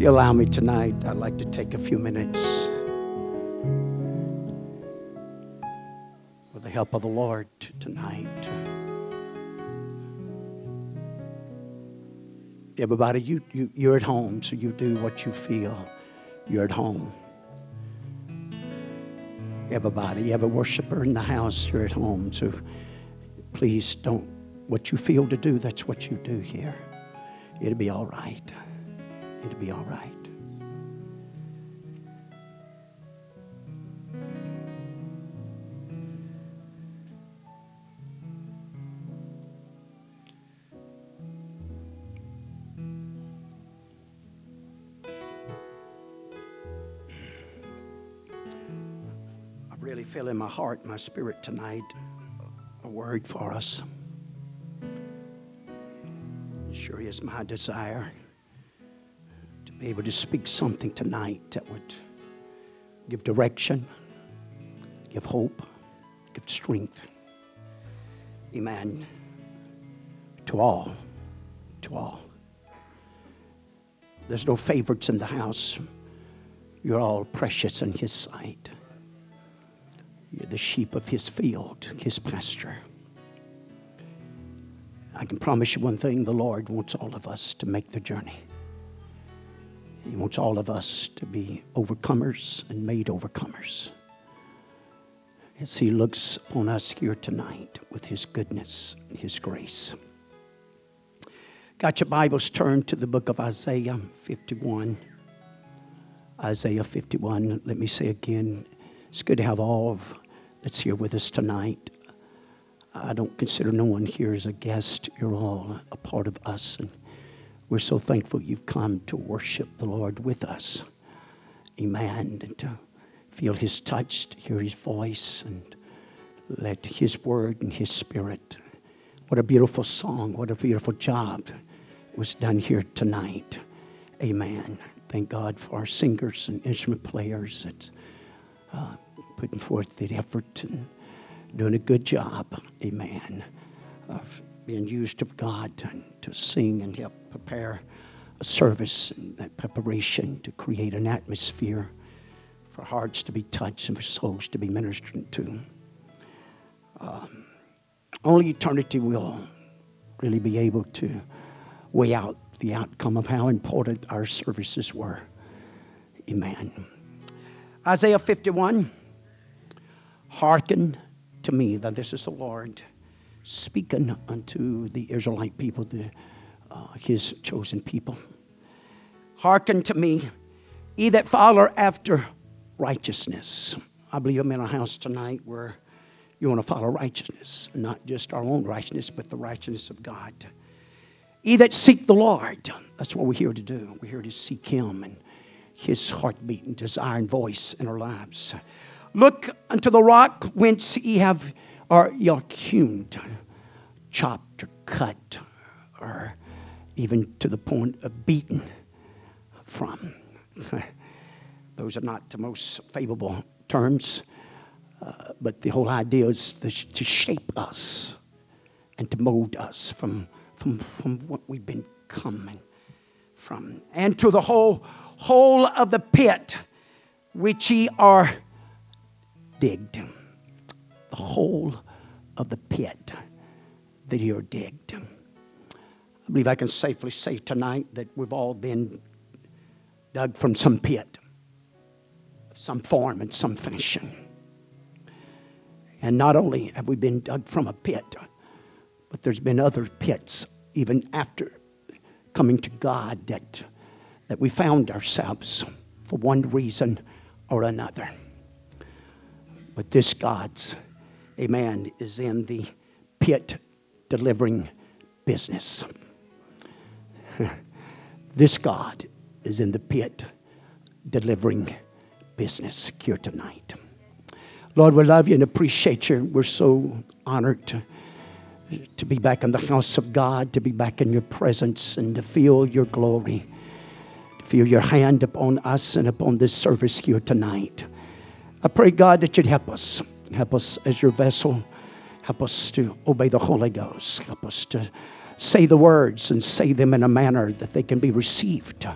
you allow me tonight, I'd like to take a few minutes with the help of the Lord tonight. Everybody, you, you, you're at home, so you do what you feel. You're at home. Everybody, you have a worshiper in the house, you're at home, so please don't, what you feel to do, that's what you do here. It'll be all right. It'll be all right. I really feel in my heart, my spirit tonight, a word for us. Sure is my desire be able to speak something tonight that would give direction, give hope, give strength. Amen. To all. To all. There's no favorites in the house. You're all precious in His sight. You're the sheep of His field, His pasture. I can promise you one thing the Lord wants all of us to make the journey. He wants all of us to be overcomers and made overcomers. As He looks upon us here tonight with His goodness and His grace. Got your Bibles turned to the book of Isaiah 51. Isaiah 51. Let me say again, it's good to have all of that's here with us tonight. I don't consider no one here as a guest. You're all a part of us, and we're so thankful you've come to worship the Lord with us. Amen. And to feel His touch, to hear His voice, and let His word and His spirit. What a beautiful song. What a beautiful job was done here tonight. Amen. Thank God for our singers and instrument players that uh, putting forth the effort and doing a good job. Amen. Of being used of God to sing and help prepare a service and that preparation to create an atmosphere for hearts to be touched and for souls to be ministered to. Um, only eternity will really be able to weigh out the outcome of how important our services were. Amen. Isaiah 51 Hearken to me, that this is the Lord speaking unto the Israelite people, uh, his chosen people. Hearken to me, ye that follow after righteousness. I believe I'm in a house tonight where you want to follow righteousness, not just our own righteousness, but the righteousness of God. Ye that seek the Lord, that's what we're here to do. We're here to seek Him and His heartbeat and desire and voice in our lives. Look unto the rock whence ye have, are hewn, chopped or cut, or even to the point of beaten from. Those are not the most favorable terms, uh, but the whole idea is to, to shape us and to mold us from, from, from what we've been coming from. And to the whole hole of the pit which ye are digged. The whole of the pit that you're digged. I believe I can safely say tonight that we've all been dug from some pit, some form and some fashion. And not only have we been dug from a pit, but there's been other pits even after coming to God that, that we found ourselves for one reason or another. But this God's, amen, is in the pit delivering business. This God is in the pit delivering business here tonight. Lord, we love you and appreciate you. We're so honored to, to be back in the house of God, to be back in your presence, and to feel your glory, to feel your hand upon us and upon this service here tonight. I pray, God, that you'd help us. Help us as your vessel. Help us to obey the Holy Ghost. Help us to say the words and say them in a manner that they can be received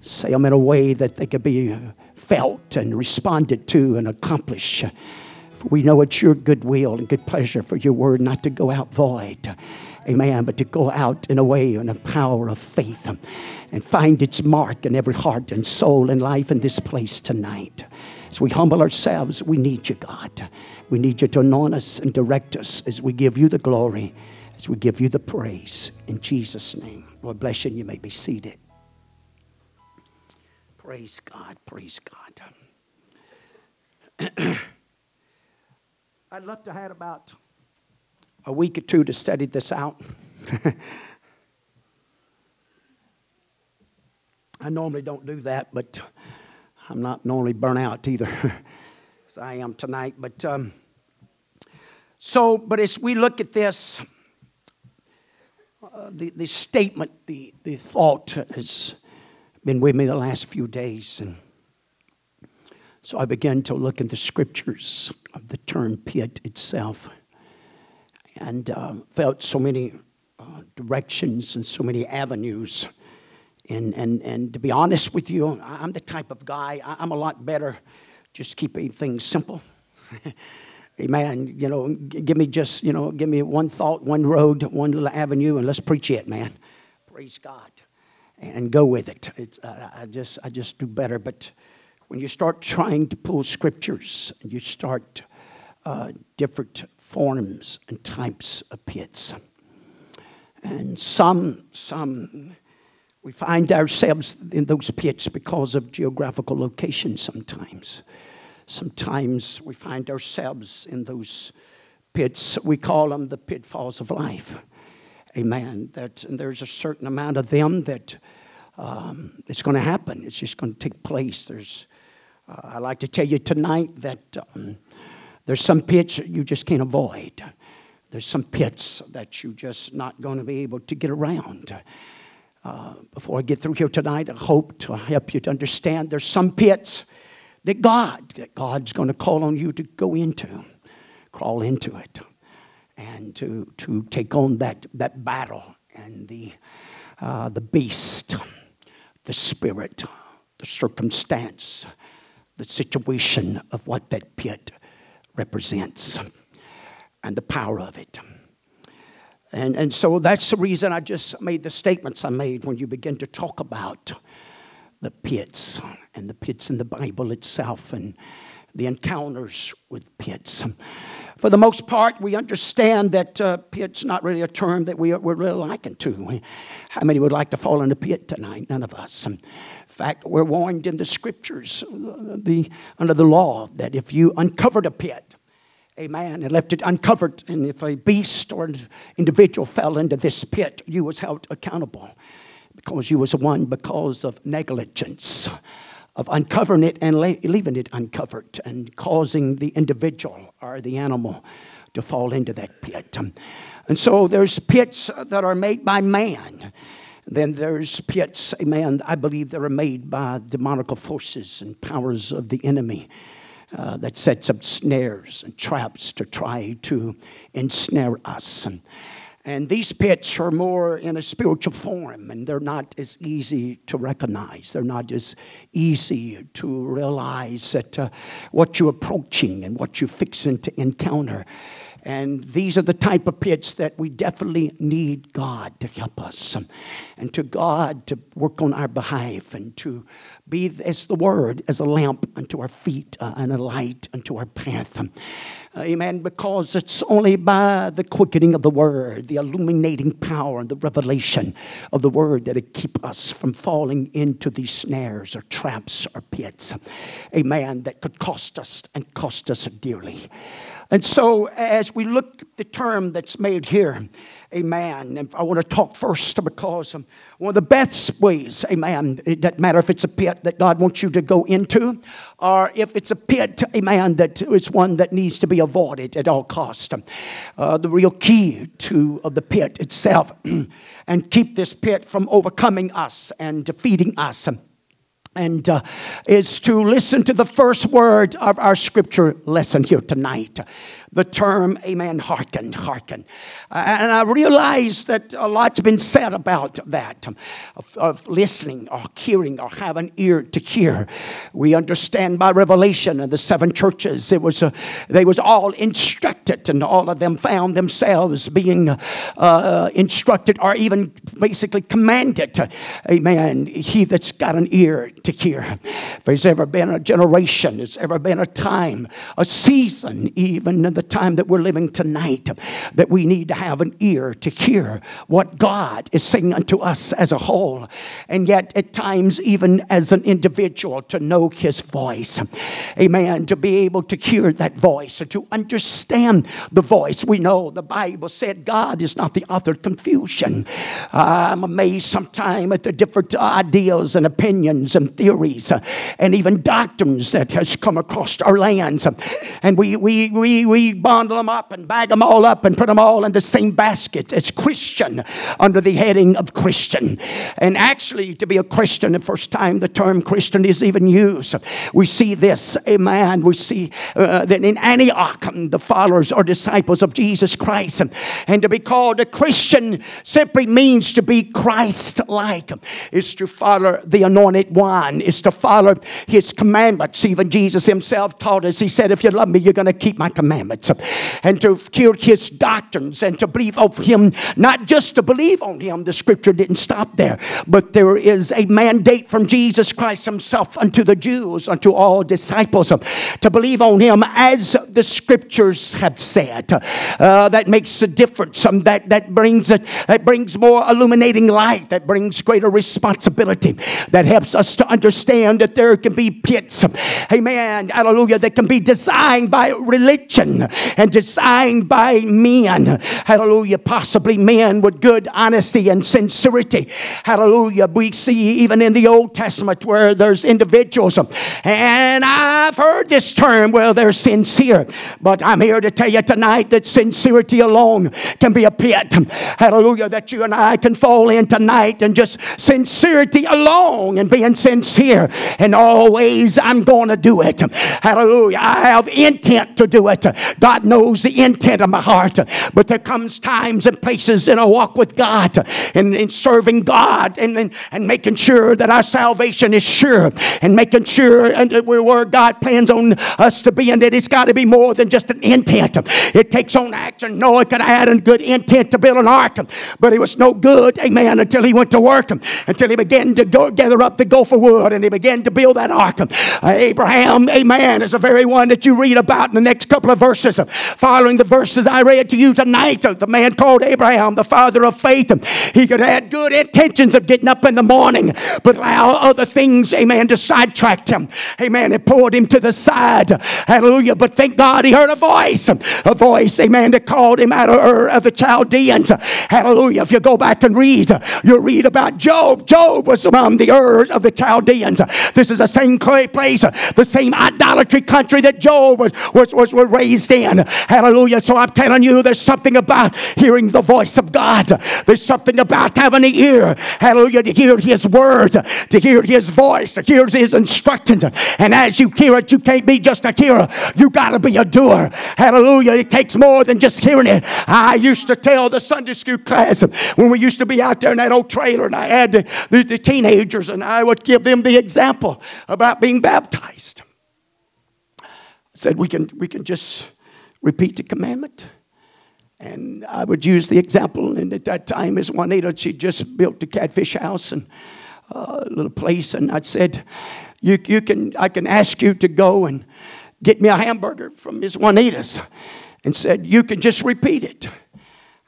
Say them in a way that they can be uh, felt and responded to and accomplished. For we know it's your good will and good pleasure for your word not to go out void. Amen. But to go out in a way in a power of faith and find its mark in every heart and soul and life in this place tonight. As we humble ourselves, we need you, God. We need you to anoint us and direct us as we give you the glory, as we give you the praise. In Jesus' name. Lord bless you, and you may be seated. Praise God, praise God. I'd love to have about a week or two to study this out. I normally don't do that, but I'm not normally burnt out either, as I am tonight. But um, so, but as we look at this, the, the statement, the, the thought has been with me the last few days. And so I began to look in the scriptures of the term pit itself and uh, felt so many uh, directions and so many avenues. And, and, and to be honest with you, I'm the type of guy, I'm a lot better just keeping things simple. Amen. You know, give me just, you know, give me one thought, one road, one little avenue, and let's preach it, man. Praise God. And go with it. It's, uh, I, just, I just do better. But when you start trying to pull scriptures, you start uh, different forms and types of pits. And some, some, we find ourselves in those pits because of geographical location sometimes. Sometimes we find ourselves in those pits. We call them the pitfalls of life. Amen. That, and there's a certain amount of them that um, it's going to happen. It's just going to take place. There's, uh, I like to tell you tonight that um, there's some pits you just can't avoid. There's some pits that you're just not going to be able to get around. Uh, before I get through here tonight, I hope to help you to understand there's some pits that God, that God's going to call on you to go into, crawl into it, and to, to take on that, that battle and the, uh, the beast, the spirit, the circumstance, the situation of what that pit represents and the power of it. And, and so that's the reason I just made the statements I made when you begin to talk about the pits and the pits in the Bible itself and the encounters with pits. For the most part, we understand that uh, pit's not really a term that we, we're really liking to. How many would like to fall in a pit tonight? None of us. In fact, we're warned in the scriptures, uh, the, under the law, that if you uncovered a pit, a man and left it uncovered, and if a beast or an individual fell into this pit, you was held accountable because you was one because of negligence of uncovering it and leaving it uncovered and causing the individual or the animal to fall into that pit. And so there's pits that are made by man. Then there's pits, amen, I believe that are made by demonical forces and powers of the enemy. Uh, that sets up snares and traps to try to ensnare us. And these pits are more in a spiritual form, and they're not as easy to recognize. They're not as easy to realize that uh, what you're approaching and what you're fixing to encounter. And these are the type of pits that we definitely need God to help us and to God to work on our behalf and to be as the Word, as a lamp unto our feet uh, and a light unto our path. Uh, amen. Because it's only by the quickening of the word, the illuminating power, and the revelation of the word that it keep us from falling into these snares or traps or pits. Amen. That could cost us and cost us dearly. And so, as we look at the term that's made here, amen, and I want to talk first because um, one of the best ways, amen, it doesn't matter if it's a pit that God wants you to go into or if it's a pit, amen, that is one that needs to be avoided at all cost. Uh, the real key to of the pit itself and keep this pit from overcoming us and defeating us. And uh, is to listen to the first word of our scripture lesson here tonight the term, amen, hearken, hearken. Uh, and I realize that a lot's been said about that of, of, listening or hearing or have an ear to hear. We understand by revelation in the seven churches, it was, a, they was all instructed and all of them found themselves being uh, uh instructed or even basically commanded. Amen. He that's got an ear to hear. If there's ever been a generation, there's ever been a time, a season, even in the time that we're living tonight that we need to have an ear to hear what God is saying unto us as a whole. And yet, at times, even as an individual, to know His voice. Amen. To be able to hear that voice or to understand the voice. We know the Bible said God is not the author of confusion. I'm amazed sometimes at the different ideas and opinions and theories and even doctrines that has come across our lands. And we, we, we, we bundle them up and bag them all up and put them all in the same basket. As Christian under the heading of Christian. And actually, to be a Christian, the first time the term Christian is even used, we see this, amen. We see uh, that in Antioch, the followers or disciples of Jesus Christ, and to be called a Christian simply means to be Christ like, is to follow the anointed one, is to follow his commandments. Even Jesus himself taught us, he said, If you love me, you're going to keep my commandments and to hear his doctrines and to believe of him, not just to believe on him, the scripture didn't stop there, but there is a mandate from Jesus Christ himself unto the Jews, unto all disciples, to believe on him as the scriptures have said. Uh, that makes a difference. Um, that, that, brings it, that brings more illuminating light, that brings greater responsibility, that helps us to understand that there can be pits, amen, hallelujah, that can be designed by religion and designed by men. Hallelujah. Possibly men with good honesty and sincerity. Hallelujah. We see even in the Old Testament where there's individuals, and I've heard this term, well, they're sincere. But I'm here to tell you tonight that sincerity alone can be a pit. Hallelujah. That you and I can fall in tonight and just sincerity alone and being sincere. And always I'm going to do it. Hallelujah. I have intent to do it. God knows the intent of my heart. But there comes times and places in a walk with God and in serving God and, and, and making sure that our salvation is sure and making sure and we're where God plans on us to be and that it's got to be more than just an intent. It takes on action. Noah could have had a good intent to build an ark, but it was no good, amen, until he went to work, until he began to go, gather up the gopher wood and he began to build that ark. Uh, Abraham, amen, is the very one that you read about in the next couple of verses verses. Following the verses I read to you tonight, the man called Abraham, the father of faith, he could have had good intentions of getting up in the morning, but allow other things, amen, to sidetrack him. Amen. It pulled him to the side. Hallelujah. But thank God he heard a voice, a voice, amen, that called him out of, Ur of the Chaldeans. Hallelujah. If you go back and read, you'll read about Job. Job was among the Ur of the Chaldeans. This is the same place, the same idolatry country that Job was, was, was raised Hallelujah. So I'm telling you, there's something about hearing the voice of God. There's something about having an ear. Hallelujah. To hear His word, to hear His voice, to hear His instructions. And as you hear it, you can't be just a hearer. You got to be a doer. Hallelujah. It takes more than just hearing it. I used to tell the Sunday school class when we used to be out there in that old trailer, and I had the, the, the teenagers, and I would give them the example about being baptized. I said, we can, we can just repeat the commandment. And I would use the example, and at that time, as Juanita, she just built the catfish house and uh, a little place, and I said, you, you can, I can ask you to go and get me a hamburger from Miss Juanita's, and said, you can just repeat it.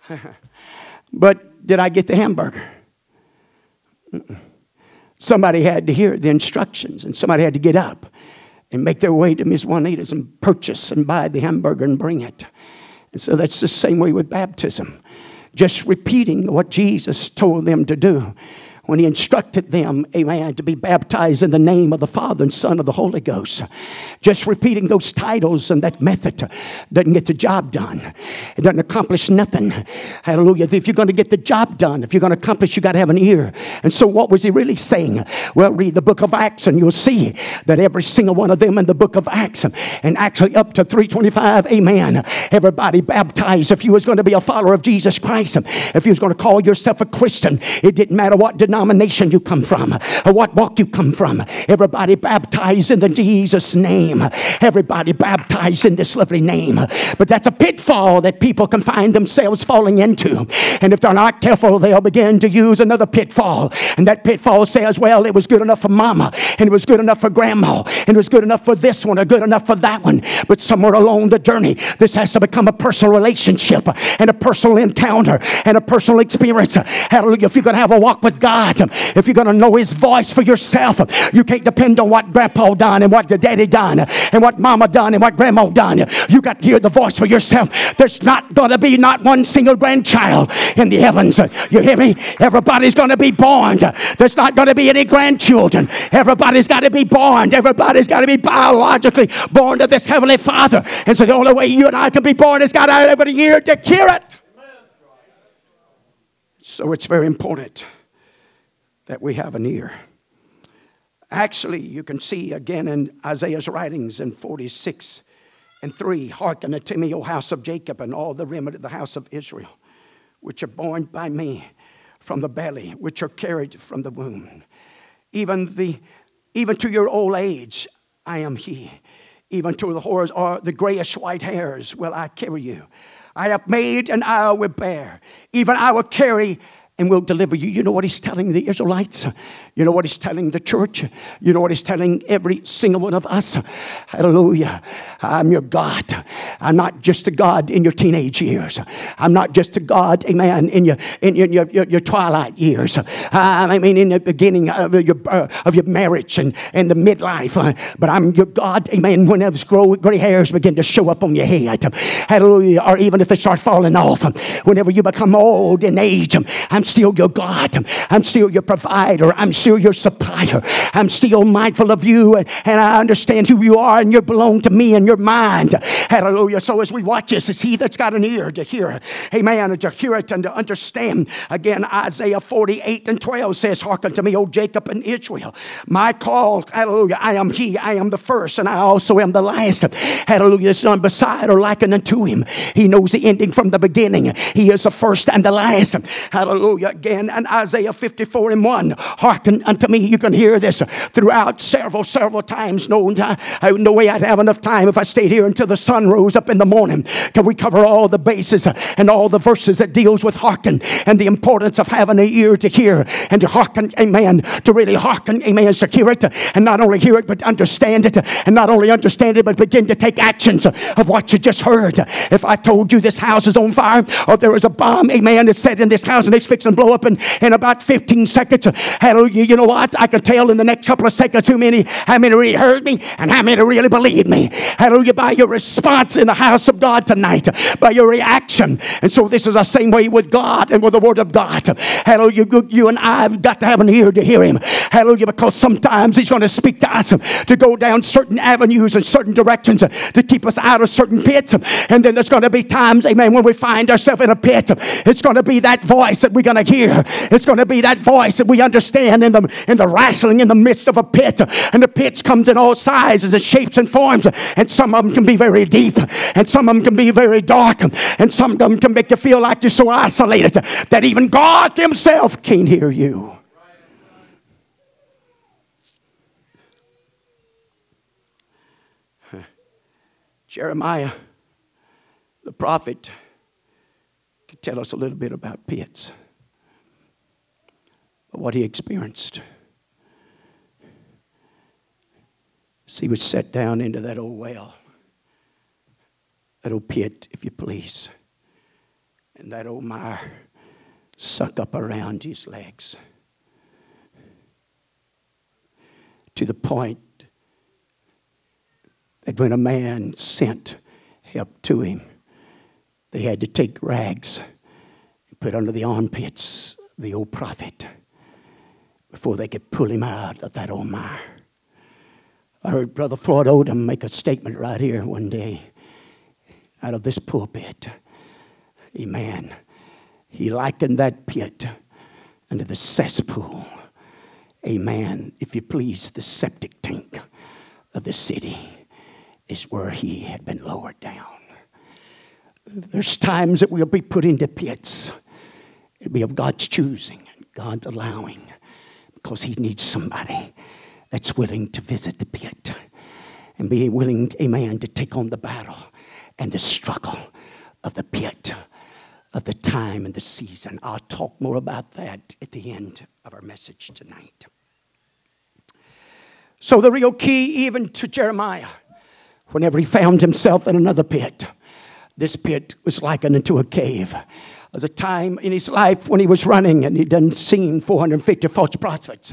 but did I get the hamburger? Somebody had to hear the instructions, and somebody had to get up and make their way to Miss Juanita's and purchase and buy the hamburger and bring it. And so that's the same way with baptism. Just repeating what Jesus told them to do. When he instructed them, amen, to be baptized in the name of the Father and Son of the Holy Ghost. Just repeating those titles and that method doesn't get the job done. It doesn't accomplish nothing. Hallelujah. If you're going to get the job done, if you're going to accomplish, you got to have an ear. And so, what was he really saying? Well, read the book of Acts and you'll see that every single one of them in the book of Acts, and actually up to 325, amen, everybody baptized. If you was going to be a follower of Jesus Christ, if you was going to call yourself a Christian, it didn't matter what denomination you come from or what walk you come from. Everybody baptized in the Jesus name. Everybody baptized in this lovely name. But that's a pitfall that people can find themselves falling into. And if they're not careful, they'll begin to use another pitfall. And that pitfall says, well, it was good enough for mama, and it was good enough for grandma, and it was good enough for this one, or good enough for that one. But somewhere along the journey, this has to become a personal relationship and a personal encounter and a personal experience. Hallelujah. If you're going to have a walk with God, if you're going to know His voice for yourself, you can't depend on what grandpa done and what your daddy done and what mama done and what grandma done. You got to hear the voice for yourself. There's not going to be not one single grandchild in the heavens. You hear me? Everybody's going to be born. There's not going to be any grandchildren. Everybody's got to be born. Everybody's got to be biologically born to this heavenly Father. And so the only way you and I can be born is God out every year to hear it. So it's very important that we have an ear. Actually, you can see again in Isaiah's writings in 46 and 3 Hearken unto me, O house of Jacob, and all the remnant of the house of Israel, which are born by me from the belly, which are carried from the womb. Even, the, even to your old age, I am He. Even to the horrors or the grayish white hairs will I carry you. I have made and I will bear. Even I will carry and will deliver you. You know what he's telling the Israelites? You know what he's telling the church? You know what he's telling every single one of us? Hallelujah. I'm your God. I'm not just a God in your teenage years. I'm not just a God, amen, in your, in your, your, your twilight years. I mean, in the beginning of your, uh, of your marriage and, and the midlife. But I'm your God, amen, when those gray hairs begin to show up on your head. Hallelujah. Or even if they start falling off. Whenever you become old in age, I'm still your God. I'm still your provider. I'm still your supplier. I'm still mindful of you and, and I understand who you are and you belong to me and your mind. Hallelujah. So as we watch this, it's he that's got an ear to hear. Amen. And to hear it and to understand. Again, Isaiah 48 and 12 says, Hearken to me, O Jacob and Israel. My call, hallelujah. I am he. I am the first and I also am the last. Hallelujah. Son beside or likened unto him. He knows the ending from the beginning. He is the first and the last. Hallelujah. Again, and Isaiah 54 and 1. Hearken unto me. You can hear this throughout several, several times. No, no way I'd have enough time if I stayed here until the sun rose up in the morning. Can we cover all the bases and all the verses that deals with hearken and the importance of having an ear to hear and to hearken, amen, to really hearken, amen, to hear it and not only hear it but understand it and not only understand it but begin to take actions of what you just heard. If I told you this house is on fire or there is a bomb, amen, that's set in this house and it's fixing to blow up in, in about 15 seconds, hallelujah, you know what? I can tell in the next couple of seconds who many, how many really heard me and how many really believed me. Hallelujah, by your response in the house of God tonight, by your reaction. And so this is the same way with God and with the Word of God. Hallelujah, you, you and I have got to have an ear to hear Him. Hallelujah, because sometimes He's going to speak to us to go down certain avenues and certain directions to keep us out of certain pits. And then there's going to be times, amen, when we find ourselves in a pit. It's going to be that voice that we're going to hear. It's going to be that voice that we understand in the, in the wrestling in the midst of a pit. And the pits comes in all sizes and shapes and forms. And some of them can be very deep. And some of them can be very dark. And some of them can make you feel like you're so isolated that even God Himself can't hear you. Jeremiah, the prophet, could tell us a little bit about pits, what he experienced. So he was set down into that old well, that old pit, if you please, and that old mire suck up around his legs to the point that when a man sent help to him, they had to take rags and put under the armpits the old prophet before they could pull him out of that old mire. I heard Brother Floyd Odom make a statement right here one day out of this pulpit. Amen. He likened that pit unto the cesspool. Amen. If you please, the septic tank of the city is where he had been lowered down. There's times that we'll be put into pits. It'll be of God's choosing and God's allowing because he needs somebody that's willing to visit the pit and be willing, amen, to take on the battle and the struggle of the pit, of the time and the season. I'll talk more about that at the end of our message tonight. So, the real key, even to Jeremiah, whenever he found himself in another pit, this pit was likened unto a cave was a time in his life when he was running and he done seen 450 false prophets.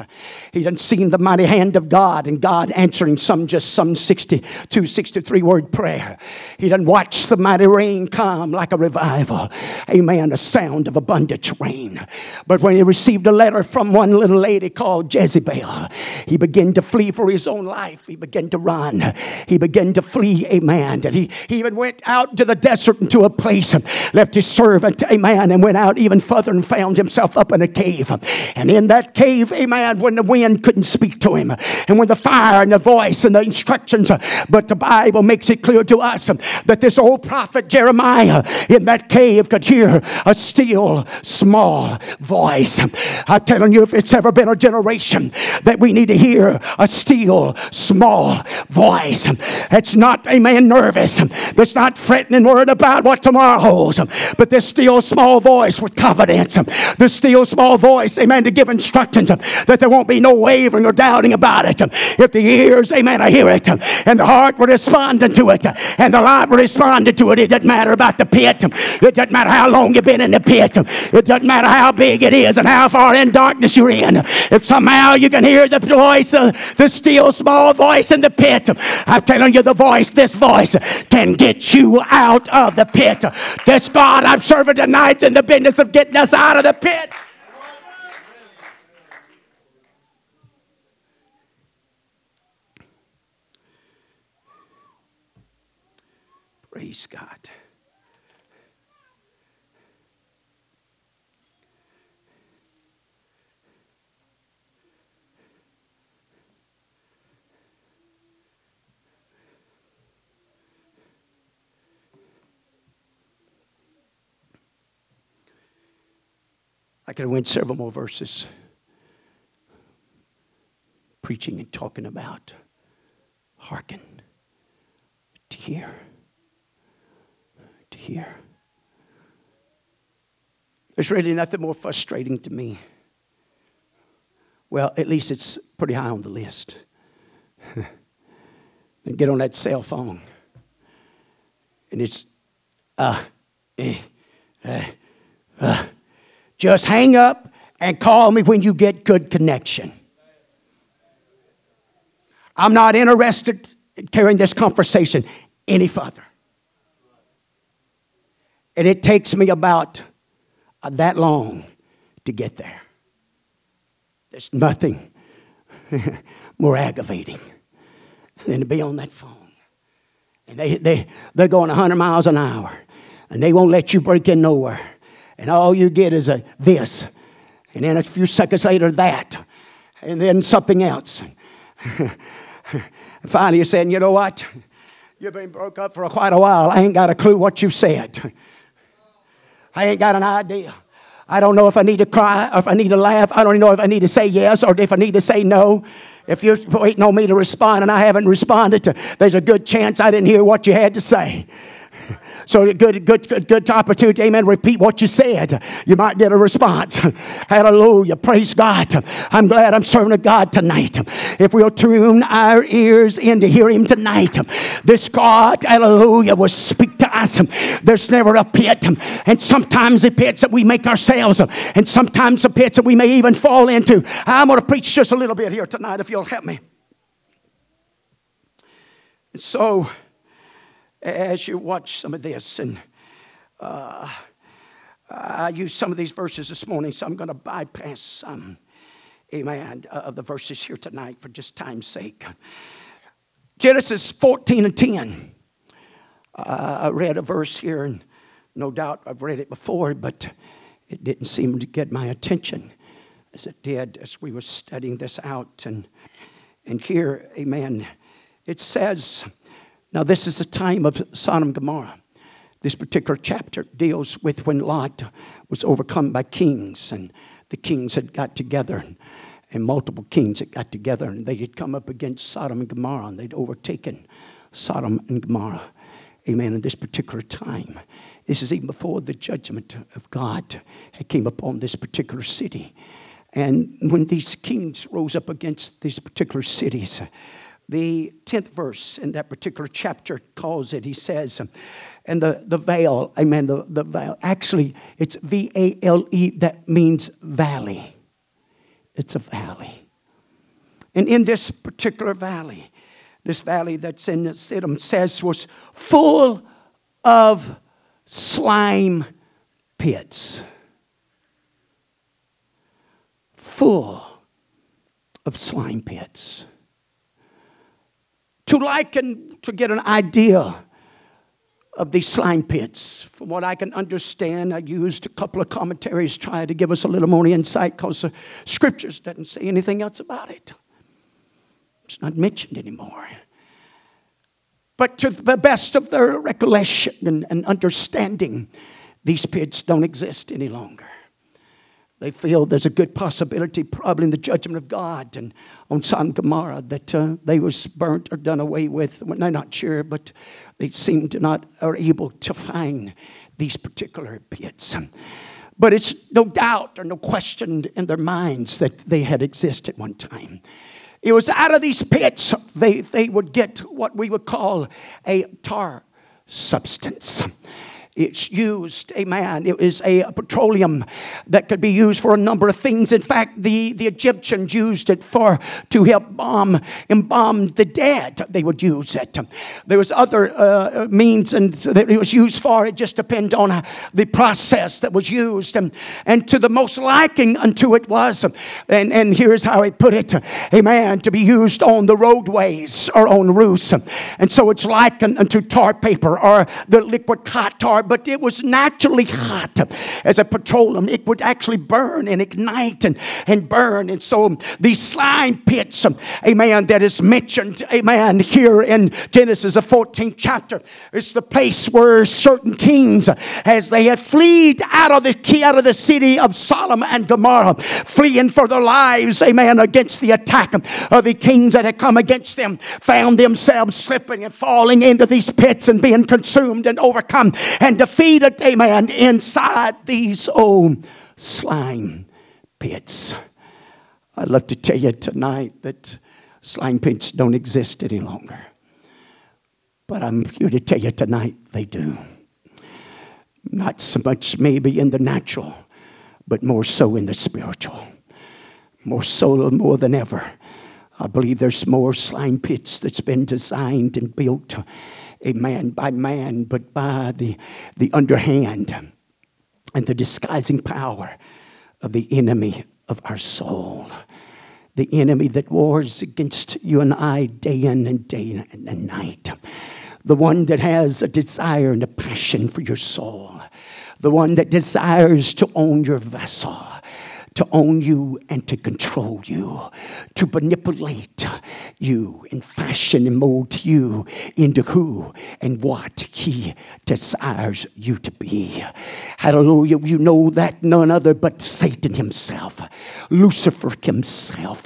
He done seen the mighty hand of God and God answering some just some 62, 63 word prayer. He done watched the mighty rain come like a revival. Amen. A sound of abundant rain. But when he received a letter from one little lady called Jezebel, he began to flee for his own life. He began to run. He began to flee. Amen. And he, he even went out to the desert into a place, and left his servant. Amen amen, and went out even further and found himself up in a cave. And in that cave, amen, when the wind couldn't speak to him, and when the fire and the voice and the instructions, but the Bible makes it clear to us that this old prophet Jeremiah in that cave could hear a still small voice. I'm telling you, if it's ever been a generation that we need to hear a still small voice, it's not, amen, nervous, that's not fretting and worried about what tomorrow holds, but this still small small voice with confidence, the still small voice, amen, to give instructions that there won't be no wavering or doubting about it. If the ears, amen, I hear it, and the heart will respond to it, and the life will respond to it, it doesn't matter about the pit. It doesn't matter how long you've been in the pit. It doesn't matter how big it is and how far in darkness you're in. If somehow you can hear the voice, uh, the still small voice in the pit, I'm telling you, the voice, this voice can get you out of the pit. This God I'm serving tonight in the business of getting us out of the pit. Praise God. I could have went several more verses preaching and talking about hearken to hear to hear. There's really nothing more frustrating to me. Well at least it's pretty high on the list. And get on that cell phone. And it's uh, eh, uh, uh, just hang up and call me when you get good connection. I'm not interested in carrying this conversation any further. And it takes me about uh, that long to get there. There's nothing more aggravating than to be on that phone. And they, they, they're going 100 miles an hour, and they won't let you break in nowhere and all you get is a this, and then a few seconds later that, and then something else. Finally, you're saying, you know what? You've been broke up for quite a while. I ain't got a clue what you said. I ain't got an idea. I don't know if I need to cry or if I need to laugh. I don't even know if I need to say yes or if I need to say no. If you're waiting on me to respond and I haven't responded, to, there's a good chance I didn't hear what you had to say. So good, good, good, good opportunity. Amen. Repeat what you said. You might get a response. Hallelujah. Praise God. I'm glad I'm serving a God tonight. If we'll tune our ears in to hear Him tonight, this God, hallelujah, will speak to us. There's never a pit. And sometimes the pits that we make ourselves, and sometimes the pits that we may even fall into. I'm going to preach just a little bit here tonight if you'll help me. And so, as you watch some of this. And uh, I used some of these verses this morning, so I'm going to bypass some. amen, uh, of the verses here tonight for just time's sake. Genesis 14 and 10. Uh, I read a verse here, and no doubt I've read it before, but it didn't seem to get my attention as it did as we were studying this out. And, and here, amen, it says, now this is the time of Sodom and Gomorrah. This particular chapter deals with when Lot was overcome by kings, and the kings had got together, and, multiple kings had got together, and they had come up against Sodom and Gomorrah, and they'd overtaken Sodom and Gomorrah. Amen. In this particular time, this is even before the judgment of God had came upon this particular city. And when these kings rose up against these particular cities, the 10th verse in that particular chapter calls it, he says, and the, the vale, amen, the, the vale, actually, it's V A L E, that means valley. It's a valley. And in this particular valley, this valley that's in the Siddim says was full of slime pits. Full of slime pits. To liken, to get an idea of these slime pits, from what I can understand, I used a couple of commentaries try to give us a little more insight because the scriptures doesn't say anything else about it. It's not mentioned anymore. But to the best of their recollection and, and understanding, these pits don't exist any longer. They feel there's a good possibility, probably in the judgment of God and on Sodom Gomorrah, that uh, they was burnt or done away with. Well, they're not sure, but they seem to not are able to find these particular pits. But it's no doubt or no question in their minds that they had existed one time. It was out of these pits they, they would get what we would call a tar substance. It's used, amen. It is a petroleum that could be used for a number of things. In fact, the, the Egyptians used it for to help bomb embalm the dead. They would use it. There was other uh, means and that it was used for. It just depended on the process that was used. And, and to the most liking unto it was, and, and here's how he put it, amen, to be used on the roadways or on roofs. And so it's likened unto tar paper or the liquid hot but it was naturally hot as a petroleum. It would actually burn and ignite and, and burn. And so these slime pits, amen, that is mentioned, amen, here in Genesis, the 14th chapter, it's the place where certain kings, as they had fled out of the out of the city of Sodom and Gomorrah, fleeing for their lives, amen, against the attack of the kings that had come against them, found themselves slipping and falling into these pits and being consumed and overcome and defeated, amen, inside these old slime pits. I'd love to tell you tonight that slime pits don't exist any longer. But I'm here to tell you tonight they do. Not so much maybe in the natural, but more so in the spiritual. More so, more than ever. I believe there's more slime pits that's been designed and built a man by man, but by the, the underhand and the disguising power of the enemy of our soul. The enemy that wars against you and I day in and day and night. The one that has a desire and a passion for your soul. The one that desires to own your vessel to own you and to control you, to manipulate you and fashion and mold you into who and what He desires you to be. Hallelujah. You know that none other but Satan himself, Lucifer himself.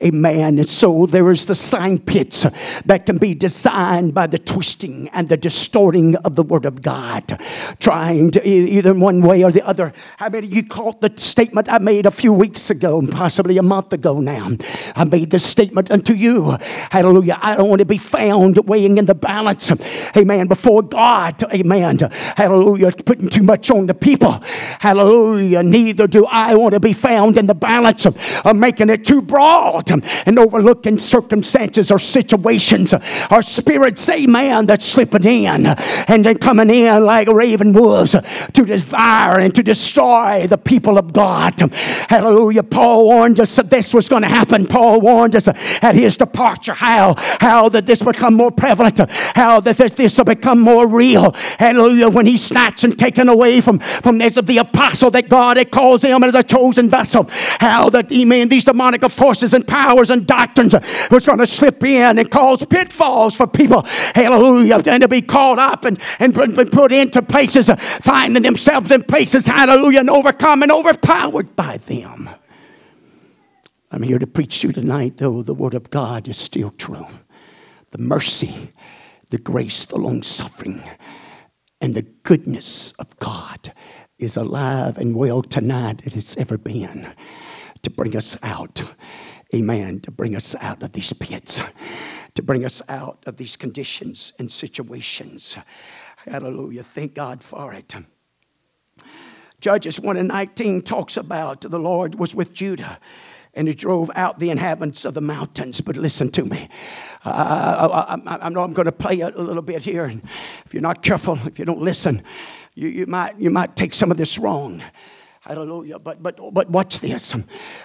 Amen. And so there is the sign pits that can be designed by the twisting and the distorting of the Word of God, trying to either one way or the other. How many you caught the statement I made? A few weeks ago, and possibly a month ago now. I made this statement unto you. Hallelujah. I don't want to be found weighing in the balance. Amen. Before God. Amen. Hallelujah. Putting too much on the people. Hallelujah. Neither do I want to be found in the balance of making it too broad and overlooking circumstances or situations or spirits, amen, that's slipping in and then coming in like raven wolves to devour and to destroy the people of God. Hallelujah. Paul warned us that this was going to happen. Paul warned us at his departure how, how that this would become more prevalent, how that this, this will become more real. Hallelujah. When he's snatched and taken away from, from this the apostle that God had called him as a chosen vessel. How that, amen, these demonic forces and powers and doctrines was going to slip in and cause pitfalls for people. Hallelujah. And to be caught up and, and put into places, finding themselves in places, hallelujah, and overcome and overpowered by them. I'm here to preach to you tonight, though the Word of God is still true. The mercy, the grace, the long suffering, and the goodness of God is alive and well tonight as it's ever been to bring us out. Amen. To bring us out of these pits, to bring us out of these conditions and situations. Hallelujah. Thank God for it. Judges 1 and 19 talks about the Lord was with Judah and he drove out the inhabitants of the mountains. But listen to me. Uh, I, I, know I'm going to play a, a little bit here, and if you're not careful, if you don't listen, you, you, might, you might take some of this wrong. Hallelujah. But, but, but watch this.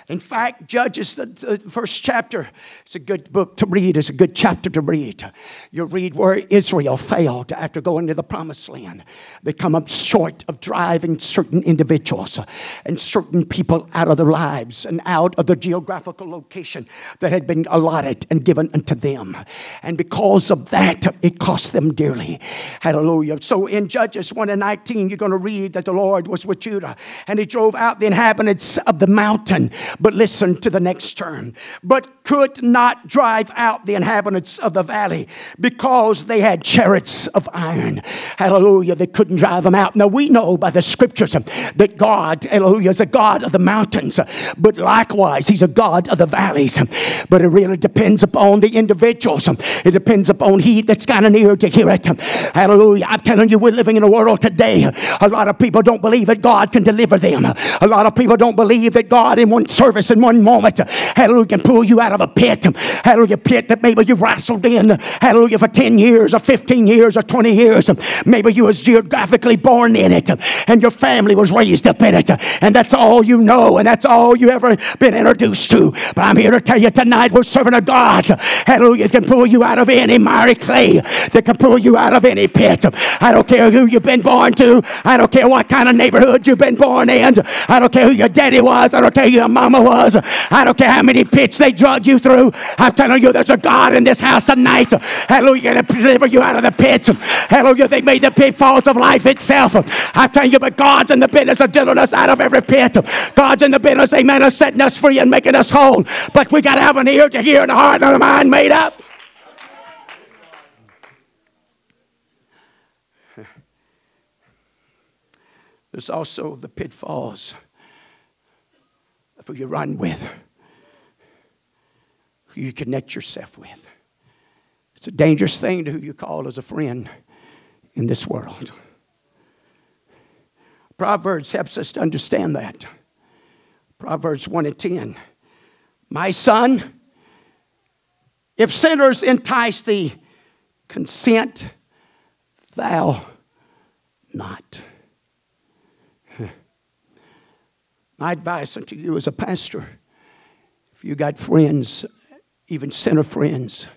In fact, Judges, the, the, first chapter, it's a good book to read. It's a good chapter to read. You read where Israel failed after going to the promised land. They come up short of driving certain individuals and certain people out of their lives and out of the geographical location that had been allotted and given unto them. And because of that, it cost them dearly. Hallelujah. So in Judges 1 and 19, you're going to read that the Lord was with Judah and he drove out the inhabitants of the mountain. But listen to the next term. But could not drive out the inhabitants of the valley because they had chariots of iron. Hallelujah. They couldn't drive them out. Now we know by the scriptures that God, hallelujah, is a God of the mountains, but likewise, He's a God of the valleys. But it really depends upon the individuals. It depends upon he that's got an ear to hear it. Hallelujah. I'm telling you, we're living in a world today. A lot of people don't believe that God can deliver them. A lot of people don't believe that God, in one service, in one moment, hallelujah, can pull you out of a pit. Hallelujah, pit that maybe you wrestled in, hallelujah, for 10 years or 15 years or 20 years. Maybe you was geographically born in it and your family was raised up in it. And that's all you know and that's all you ever been introduced to. But I'm here to tell you tonight we're serving a God, hallelujah, can pull you out of any miry clay, that can pull you out of any pit. I don't care who you've been born to. I don't care what kind of neighborhood you've been born in. I don't care who your daddy was. I don't care who your mama was. I don't care how many pits they drug you through. I'm telling you, there's a God in this house tonight. Hallelujah, to deliver you out of the pits. Hallelujah, they made the pitfalls of life itself. I'm telling you, but God's in the business of delivering us out of every pit. God's in the business, amen, of setting us free and making us whole. But we got to have an ear to hear and a heart and a mind made up. There's also the pitfalls of who you run with, you connect yourself with. It's a dangerous thing to who you call as a friend in this world. Proverbs helps us to understand that. Proverbs 1 and 10. My son, if sinners entice thee, consent thou not. My advice unto you as a pastor if you got friends, even sinner friends,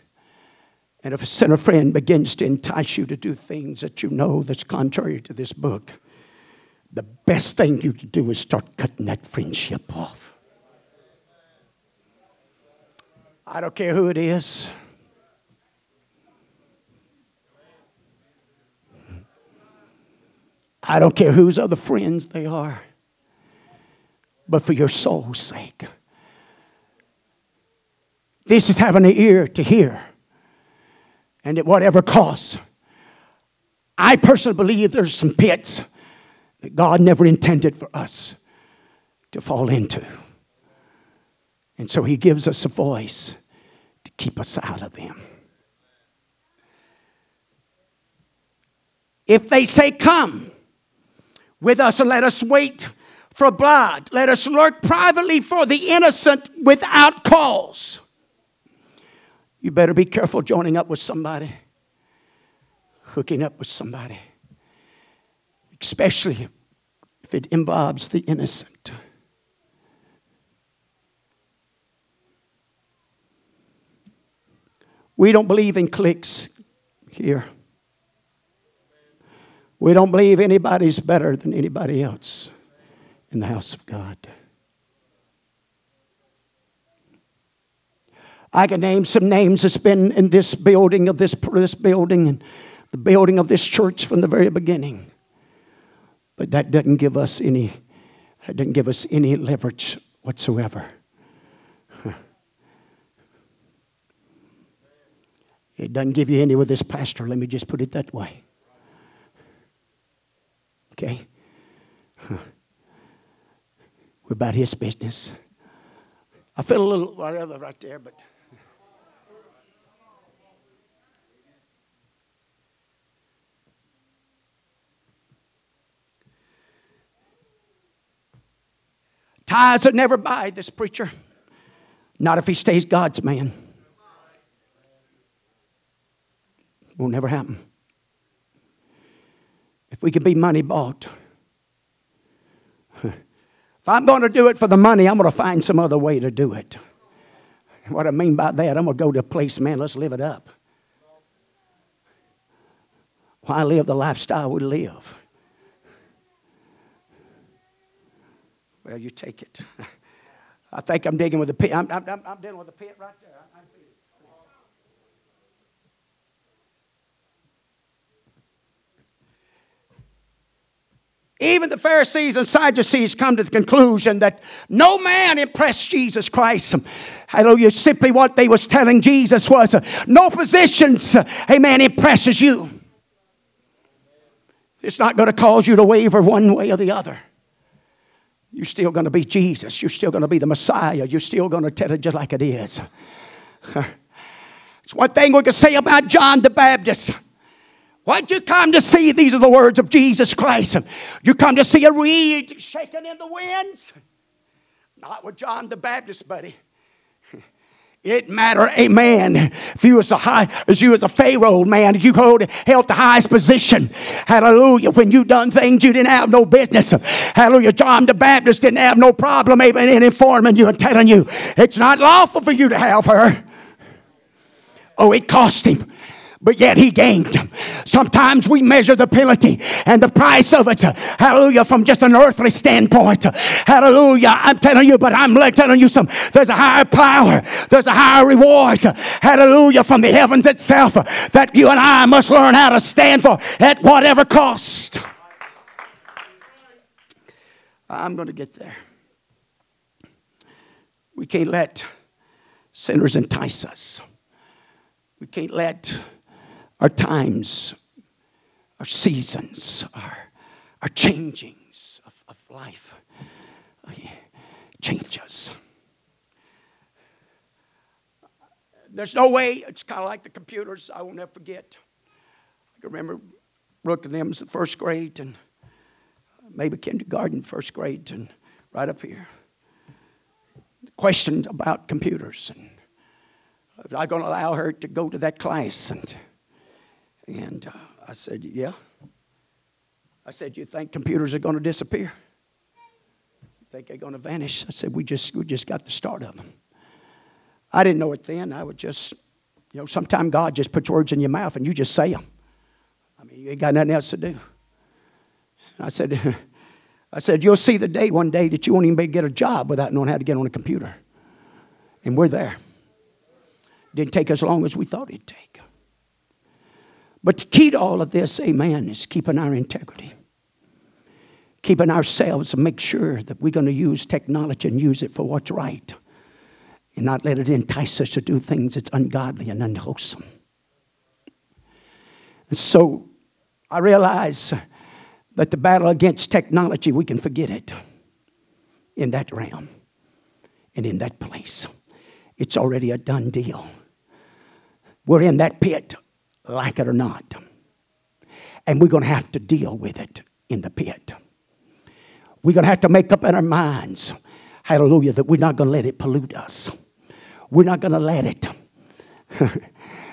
and if a sinner friend begins to entice you to do things that you know that's contrary to this book, the best thing you can do is start cutting that friendship off. I don't care who it is. I don't care whose other friends they are but for your soul's sake. This is having an ear to hear, and at whatever cost. I personally believe there's some pits that God never intended for us to fall into. And so He gives us a voice to keep us out of them. If they say, Come with us and let us wait for blood, let us lurk privately for the innocent without cause. You better be careful joining up with somebody, hooking up with somebody, especially if it involves the innocent. We don't believe in cliques here. We don't believe anybody's better than anybody else in the house of God. I can name some names that's been in this building of this, this building and the building of this church from the very beginning. But that doesn't give us any that doesn't give us any leverage whatsoever. It doesn't give you any with this pastor, let me just put it that way. Okay? We're about his business. I feel a little whatever right there, but. Tithes would never buy this preacher. Not if he stays God's man. Will never happen. If we could be money bought. If I'm going to do it for the money, I'm going to find some other way to do it. What I mean by that, I'm going to go to a place, man, let's live it up. Why live the lifestyle we live? Well, you take it. I think I'm digging with a pit. I'm, I'm, I'm dealing with the pit right there. Even the Pharisees and Sadducees come to the conclusion that no man impressed Jesus Christ. Hallelujah. Simply what they was telling Jesus was no positions, amen, impresses you. It's not going to cause you to waver one way or the other. You're still going to be Jesus. You're still going to be the Messiah. You're still going to tell it just like it is. It's one thing we can say about John the Baptist. What'd you come to see? These are the words of Jesus Christ. You come to see a reed shaking in the winds? Not with John the Baptist, buddy. It matter, amen. If you was a high, as you was a Pharaoh man, you hold, held the highest position. Hallelujah. When you done things you didn't have no business. Hallelujah. John the Baptist didn't have no problem even in informing you and telling you it's not lawful for you to have her. Oh, it cost him but yet he gained. Sometimes we measure the penalty and the price of it, hallelujah, from just an earthly standpoint. Hallelujah. I'm telling you, but I'm telling you some, there's a higher power, there's a higher reward, hallelujah, from the heavens itself that you and I must learn how to stand for at whatever cost. I'm going to get there. We can't let sinners entice us. We can't let our times, our seasons, our, our changings of, of life oh, change us. There's no way, it's kind of like the computers, I will never forget. I can remember looking at them as the first grade and maybe kindergarten, first grade, and right up here. Questioned about computers and was I going to allow her to go to that class and and uh, I said, Yeah. I said, You think computers are going to disappear? You think they're going to vanish? I said, we just, we just got the start of them. I didn't know it then. I would just, you know, sometimes God just puts words in your mouth and you just say them. I mean, you ain't got nothing else to do. And I said, I said, You'll see the day one day that you won't even be able to get a job without knowing how to get on a computer. And we're there. Didn't take as long as we thought it'd take. But the key to all of this, amen, is keeping our integrity. Keeping ourselves and make sure that we're going to use technology and use it for what's right. And not let it entice us to do things that's ungodly and unwholesome. And so I realize that the battle against technology, we can forget it in that realm and in that place. It's already a done deal. We're in that pit, like it or not. And we're going to have to deal with it in the pit. We're going to have to make up in our minds, hallelujah, that we're not going to let it pollute us. We're not going to let it.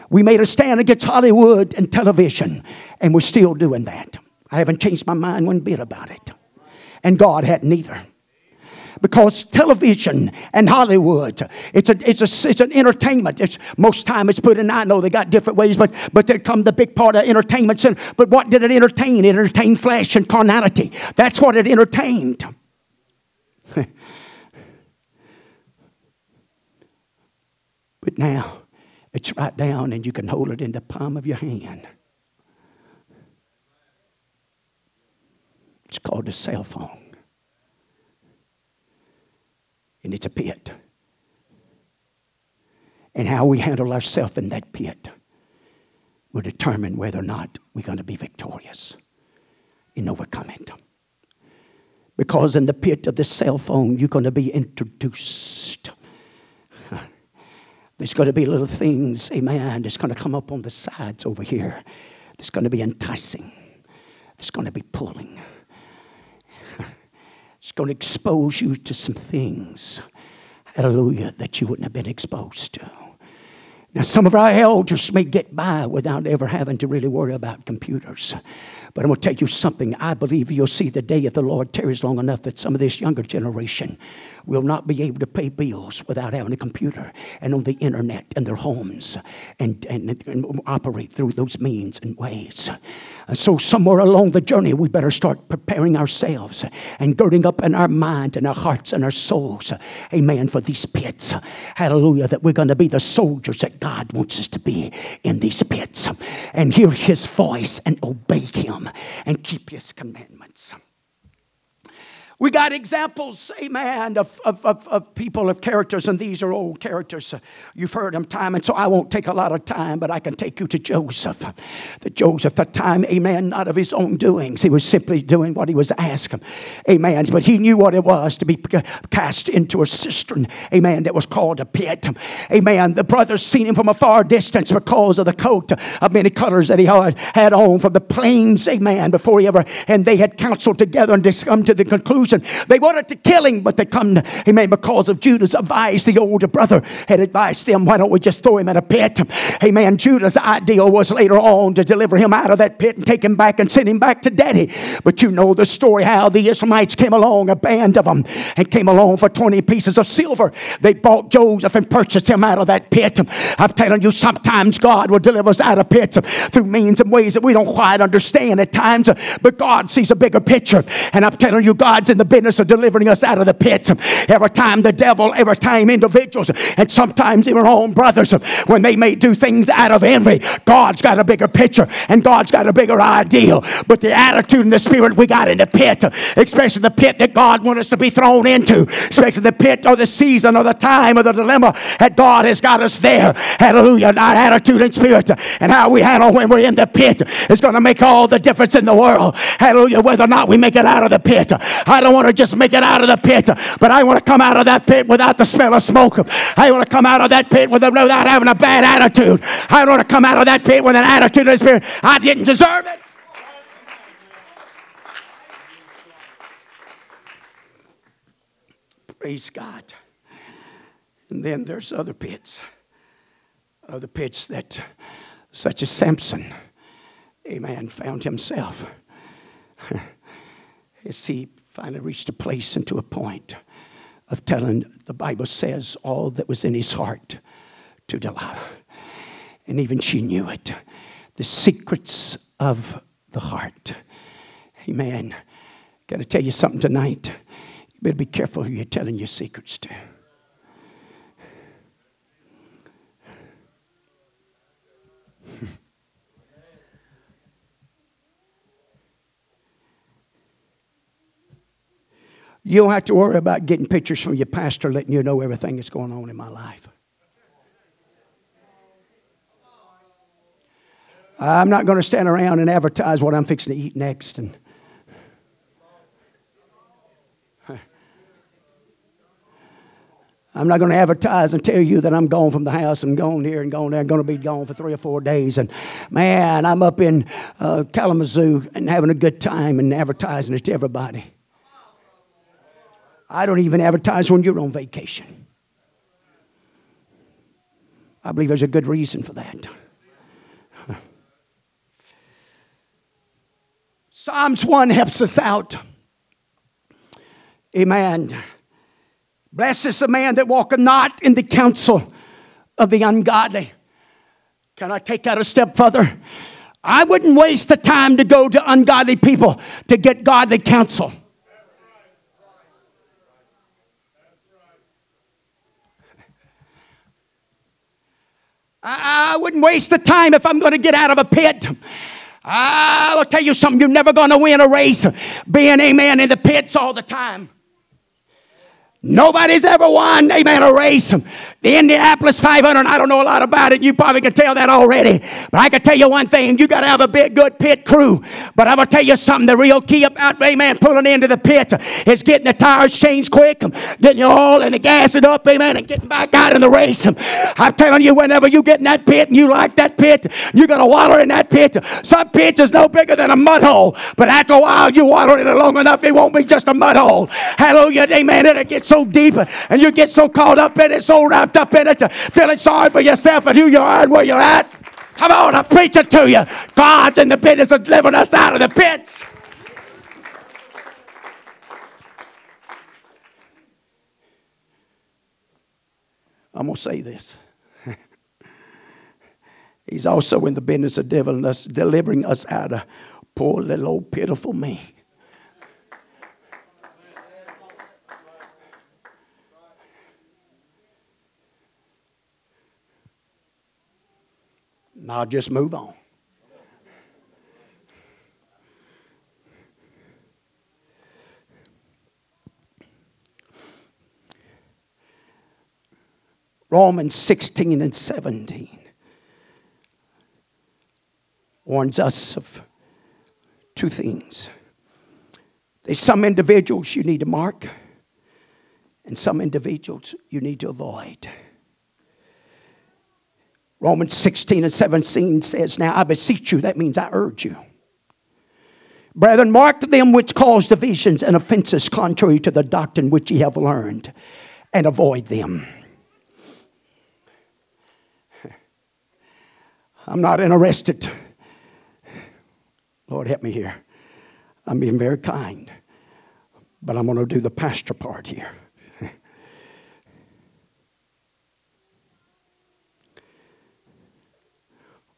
we made a stand against Hollywood and television, and we're still doing that. I haven't changed my mind one bit about it. And God hadn't either because television and Hollywood, it's, a, it's, a, it's an entertainment. It's, most time it's put in, I know they got different ways, but, but there come the big part of entertainment. But what did it entertain? It entertained flesh and carnality. That's what it entertained. but now, it's right down and you can hold it in the palm of your hand. It's called a cell phone and it's a pit. And how we handle ourselves in that pit will determine whether or not we're going to be victorious in overcoming them. Because in the pit of the cell phone, you're going to be introduced. There's going to be little things, amen, that's going to come up on the sides over here. That's going to be enticing. It's going to be pulling. It's going to expose you to some things, hallelujah, that you wouldn't have been exposed to. Now, some of our elders may get by without ever having to really worry about computers. But I'm going to tell you something. I believe you'll see the day of the Lord tarries long enough that some of this younger generation will not be able to pay bills without having a computer and on the internet in their homes and, and, and operate through those means and ways. And so, somewhere along the journey, we better start preparing ourselves and girding up in our mind and our hearts and our souls, amen, for these pits. Hallelujah, that we're going to be the soldiers that God wants us to be in these pits and hear His voice and obey Him and keep His commandments. We got examples, amen, of, of, of, of, people, of characters, and these are old characters. You've heard them time, and so I won't take a lot of time, but I can take you to Joseph. The Joseph, the time, amen, not of his own doings. He was simply doing what he was asked, amen. But he knew what it was to be cast into a cistern, amen, that was called a pit, amen. The brothers seen him from a far distance because of the coat of many colors that he had on from the plains, amen, before he ever, and they had counseled together and come to the conclusion conclusion. They wanted to kill him, but they come, amen, because of Judah's advice. The older brother had advised them, why don't we just throw him in a pit? Amen. Judah's ideal was later on to deliver him out of that pit and take him back and send him back to daddy. But you know the story how the Ishmaelites came along, a band of them, and came along for 20 pieces of silver. They bought Joseph and purchased him out of that pit. I'm telling you, sometimes God will deliver us out of pits through means and ways that we don't quite understand at times, but God sees a bigger picture. And I'm telling you, God's in the business of delivering us out of the pits. Every time the devil, every time individuals, and sometimes even our own brothers, when they may do things out of envy, God's got a bigger picture and God's got a bigger ideal. But the attitude and the spirit we got in the pit, especially the pit that God wants us to be thrown into, especially the pit or the season or the time or the dilemma that God has got us there. Hallelujah. Our attitude and spirit and how we handle when we're in the pit is going to make all the difference in the world. Hallelujah. Whether or not we make it out of the pit. I don't don't want to just make it out of the pit, but I want to come out of that pit without the smell of smoke. I want to come out of that pit without having a bad attitude. I want to come out of that pit with an attitude of spirit. I didn't deserve it. Praise God. And then there's other pits. Other pits that, such as Samson, a man found himself. As he finally reached a place and to a point of telling, the Bible says, all that was in his heart to Delilah. And even she knew it. The secrets of the heart. Amen. Got to tell you something tonight. You better be careful who you're telling your secrets to. You don't have to worry about getting pictures from your pastor letting you know everything that's going on in my life. I'm not going to stand around and advertise what I'm fixing to eat next. And I'm not going to advertise and tell you that I'm gone from the house and gone here and gone there. I'm going to be gone for three or four days. And man, I'm up in uh, Kalamazoo and having a good time and advertising it to everybody. I don't even advertise when you're on vacation. I believe there's a good reason for that. Psalms 1 helps us out. Amen. Blessed is the man that walketh not in the counsel of the ungodly. Can I take that a step further? I wouldn't waste the time to go to ungodly people to get godly counsel. I wouldn't waste the time if I'm going to get out of a pit. I will tell you something, you're never going to win a race being, amen, in the pits all the time. Nobody's ever won, amen, a race. The Indianapolis 500, I don't know a lot about it. You probably can tell that already. But I can tell you one thing you got to have a big, good pit crew. But I'm going to tell you something the real key about, amen, pulling into the pit is getting the tires changed quick, getting your oil and the gas it up, amen, and getting back out in the race. I'm telling you, whenever you get in that pit and you like that pit, you're going to water in that pit. Some pits is no bigger than a mud hole. But after a while, you water in it long enough, it won't be just a mud hole. Hallelujah, amen. It'll get so deep and you get so caught up in it, so wrapped up in it, feeling sorry for yourself and who you are and where you're at. Come on, I'm preaching to you. God's in the business of delivering us out of the pits. I'm going to say this. He's also in the business of delivering us, delivering us out of poor little old pitiful me. I'll just move on. Romans 16 and 17 warns us of two things. There's some individuals you need to mark, and some individuals you need to avoid. Romans 16 and 17 says, Now I beseech you, that means I urge you. Brethren, mark them which cause divisions and offenses contrary to the doctrine which ye have learned, and avoid them. I'm not interested. Lord, help me here. I'm being very kind, but I'm going to do the pastor part here.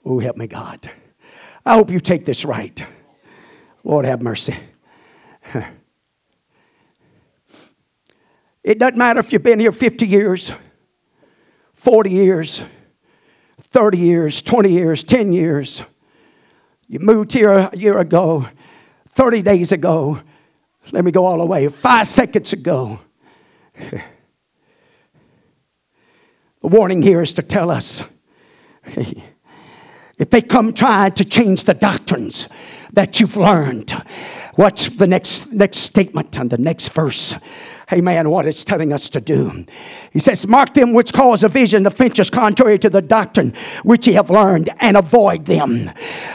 Oh, help me, God. I hope you take this right. Lord, have mercy. It doesn't matter if you've been here 50 years, 40 years, 30 years, 20 years, 10 years. You moved here a year ago, 30 days ago. Let me go all the way, five seconds ago. The warning here is to tell us if they come trying to change the doctrines that you've learned, what's the next next statement and the next verse? Amen. What it's telling us to do. He says, Mark them which cause division, offenses contrary to the doctrine which ye have learned, and avoid them.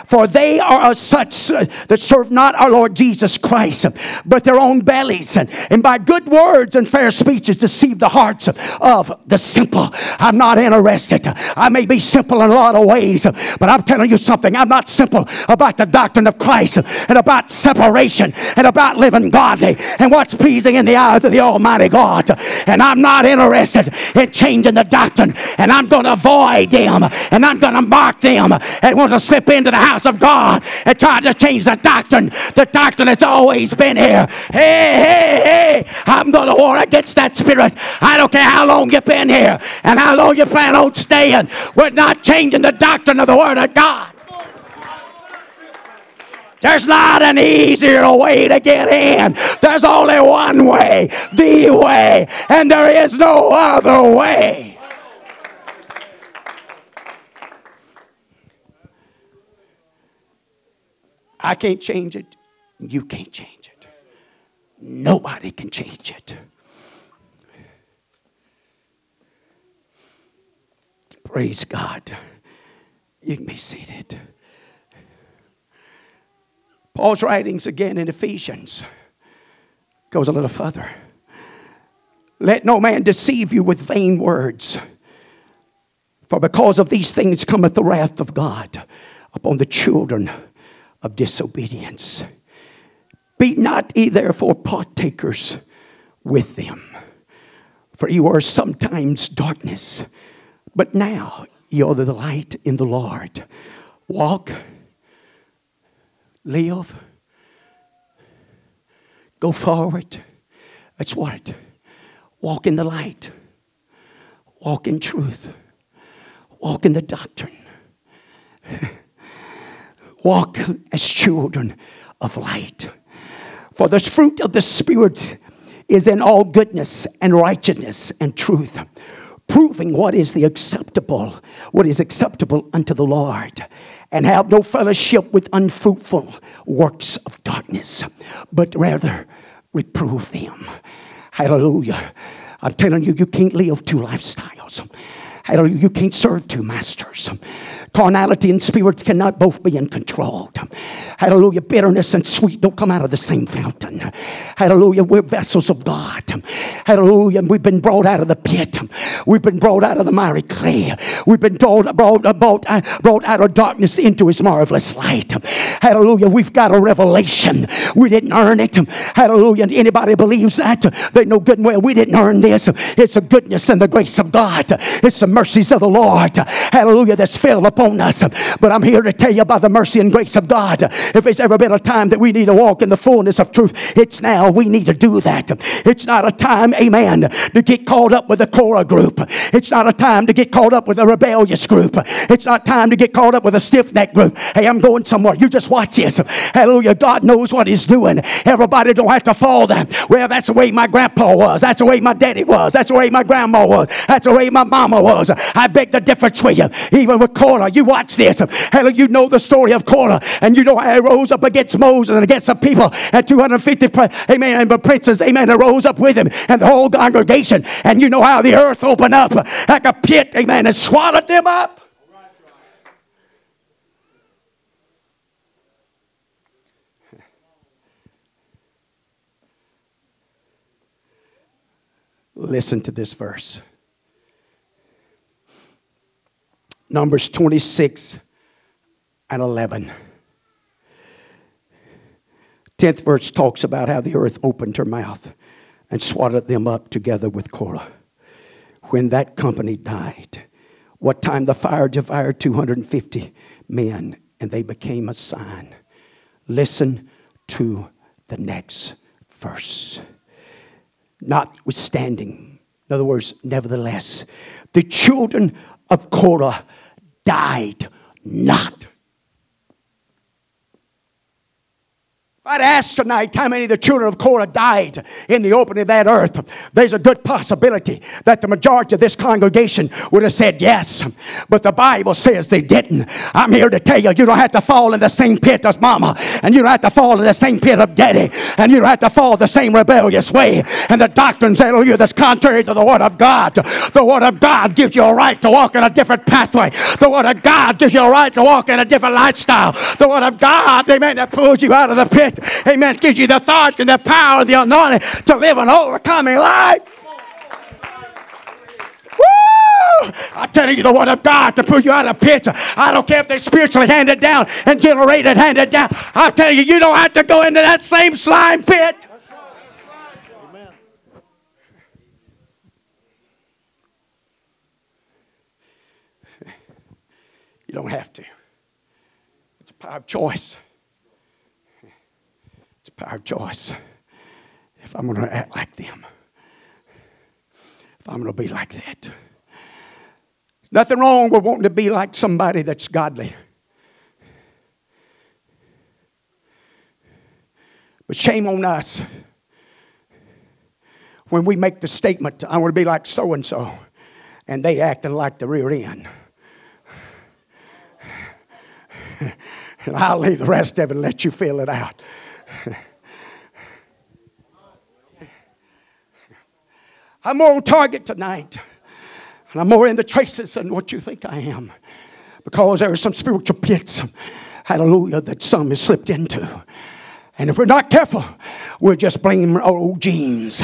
For they are such uh, that serve not our Lord Jesus Christ, but their own bellies, and by good words and fair speeches deceive the hearts of the simple. I'm not interested. I may be simple in a lot of ways, but I'm telling you something. I'm not simple about the doctrine of Christ and about separation and about living godly and what's pleasing in the eyes of the Almighty God. And I'm not interested in changing the doctrine, and I'm going to avoid them, and I'm going to mark them, and want to slip into the house of God and try to change the doctrine, the doctrine that's always been here. Hey, hey, hey, I'm going to war against that spirit. I don't care how long you've been here and how long you plan on staying. We're not changing the doctrine of the Word of God. There's not an easier way to get in. There's only one way, the way, and there is no other way. I can't change it. You can't change it. Nobody can change it. Praise God. You can be seated. Paul's writings again in Ephesians goes a little further. Let no man deceive you with vain words. For because of these things cometh the wrath of God upon the children of disobedience. Be not ye therefore partakers with them. For you are sometimes darkness, but now you are the light in the Lord. Walk, live, go forward. That's what. Walk in the light, walk in truth, walk in the doctrine, walk as children of light. For the fruit of the Spirit is in all goodness and righteousness and truth, proving what is the acceptable, what is acceptable unto the Lord. And have no fellowship with unfruitful works of darkness, but rather reprove them. Hallelujah. I'm telling you, you can't live two lifestyles. Hallelujah. You can't serve two masters. Carnality and spirits cannot both be in control. Hallelujah. Bitterness and sweet don't come out of the same fountain. Hallelujah. We're vessels of God. Hallelujah. We've been brought out of the pit. We've been brought out of the miry clay. We've been brought, brought, brought, brought out of darkness into his marvelous light. Hallelujah. We've got a revelation. We didn't earn it. Hallelujah. Anybody believes that? They know good and well we didn't earn this. It's the goodness and the grace of God. It's the mercies of the Lord. Hallelujah. That's fell upon us. But I'm here to tell you about the mercy and grace of God. If there's ever been a time that we need to walk in the fullness of truth, it's now. We need to do that. It's not a time, amen, to get caught up with the Korah group. It's not a time to get caught up with a rebellious group. It's not time to get caught up with a stiff neck group. Hey, I'm going somewhere. You just watch this. Hallelujah. God knows what He's doing. Everybody don't have to fall down. Well, that's the way my grandpa was. That's the way my daddy was. That's the way my grandma was. That's the way my mama was. I beg the difference with you. Even with Korah, you watch this. Hell, you know the story of Korah, and you know how he rose up against Moses and against the people, and 250, amen, and the princes, amen, rose up with him, and the whole congregation, and you know how the earth opened up like a pit, amen, and swallowed them up. Listen to this verse. Numbers 26 and 11. 10th verse talks about how the earth opened her mouth and swallowed them up together with Korah. When that company died, what time the fire devoured 250 men and they became a sign. Listen to the next verse. Notwithstanding, in other words, nevertheless, the children of Korah died not. I'd ask tonight how many of the children of Korah died in the opening of that earth. There's a good possibility that the majority of this congregation would have said yes, but the Bible says they didn't. I'm here to tell you, you don't have to fall in the same pit as mama, and you don't have to fall in the same pit of daddy, and you don't have to fall the same rebellious way. And the doctrines, hallelujah, that's contrary to the Word of God. The Word of God gives you a right to walk in a different pathway. The Word of God gives you a right to walk in a different lifestyle. The Word of God, amen, that pulls you out of the pit amen, gives you the authority and the power, of the anointing to live an overcoming life. I'm telling you the word of God to pull you out of pits. I don't care if they're spiritually handed down and generated handed down. I'm telling you, you don't have to go into that same slime pit. You don't have to. It's a power of choice of choice. If I'm going to act like them, if I'm going to be like that. Nothing wrong with wanting to be like somebody that's godly. But shame on us when we make the statement, I want to be like so and so, and they acting like the rear end. and I'll leave the rest of it and let you fill it out. I'm more on target tonight. And I'm more in the traces than what you think I am. Because there are some spiritual pits, hallelujah, that some has slipped into. And if we're not careful, we'll just blame our old genes.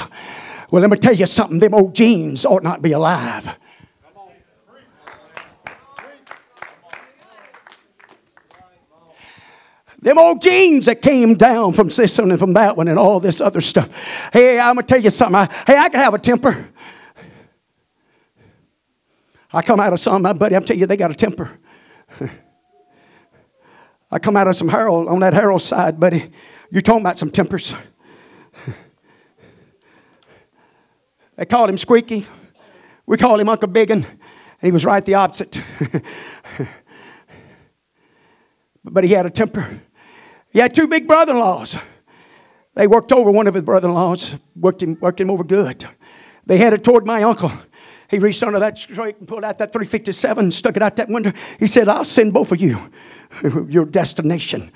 Well, let me tell you something, them old genes ought not be alive. Them old genes that came down from this one and from that one and all this other stuff. Hey, I'm going to tell you something. I, hey, I can have a temper. I come out of some, my buddy, I'm telling you, they got a temper. I come out of some Harold, on that Harold side, buddy. You're talking about some tempers. They called him Squeaky. We called him Uncle Biggin, and he was right the opposite. but he had a temper. He had two big brother in laws. They worked over one of his brother in laws, worked him, worked him over good. They headed toward my uncle. He reached under that straight and pulled out that 357, and stuck it out that window. He said, I'll send both of you your destination.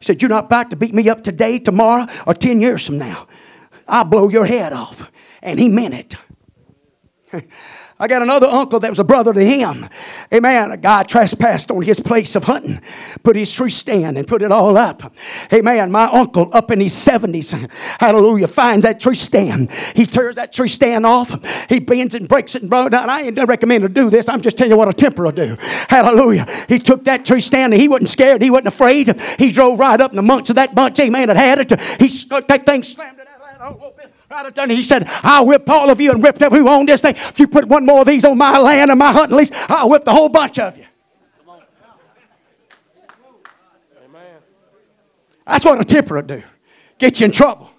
He said, You're not about to beat me up today, tomorrow, or 10 years from now. I'll blow your head off. And he meant it. I got another uncle that was a brother to him. Amen. A guy trespassed on his place of hunting, put his tree stand and put it all up. Amen. My uncle up in his 70s, hallelujah, finds that tree stand. He tears that tree stand off. He bends and breaks it and blows it down. I ain't recommend to do this. I'm just telling you what a temper will do. Hallelujah. He took that tree stand and he wasn't scared. He wasn't afraid. He drove right up in the monks of that bunch. Amen. That had it. He stuck that thing, slammed it out. Right done. He said, I'll whip all of you and whip everyone who own this thing. If you put one more of these on my land and my hunting lease, I'll whip the whole bunch of you. Amen. That's what a temper will do. Get you in trouble.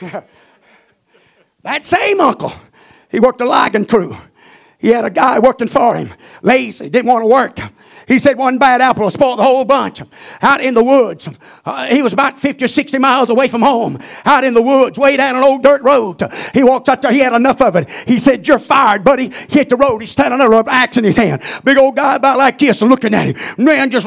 that same uncle, he worked a logging crew. He had a guy working for him, lazy, didn't want to work. He said one bad apple will spoil the whole bunch. Out in the woods. Uh, he was about 50 or 60 miles away from home. Out in the woods, way down an old dirt road. He walked out there. He had enough of it. He said, You're fired, buddy. He hit the road. He's standing there with an axe in his hand. Big old guy about like this looking at him. Man just,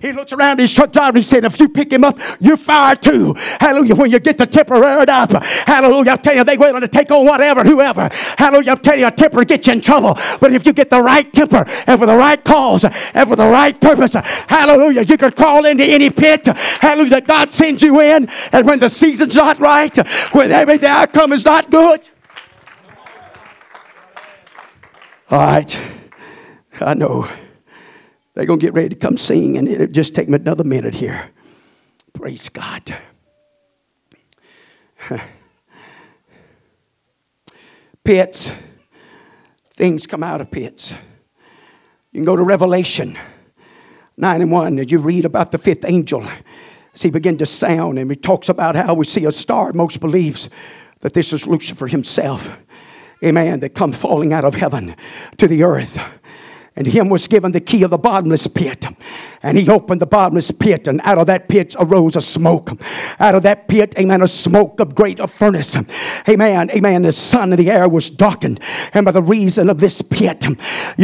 he looks around his truck driver. He said, If you pick him up, you're fired too. Hallelujah. When you get the temper aired up. Hallelujah. I tell you, they willing to take on whatever whoever. Hallelujah. I tell you, a temper gets you in trouble. But if you get the right temper and for the right cause, cause uh, and for the right purpose. Uh, hallelujah. You could crawl into any pit. Hallelujah. That God sends you in. And when the season's not right, when every the outcome is not good. All right. I know. They're going to get ready to come sing, and it'll just take me another minute here. Praise God. Pits. Things come out of pits. You can go to Revelation 9 and 1, and you read about the fifth angel as he began to sound, and he talks about how we see a star. Most believes that this is Lucifer himself, a man that come falling out of heaven to the earth. And him was given the key of the bottomless pit. And he opened the bottomless pit, and out of that pit arose a smoke. Out of that pit, amen, a smoke of great furnace. Amen, amen. The sun and the air was darkened. And by the reason of this pit, you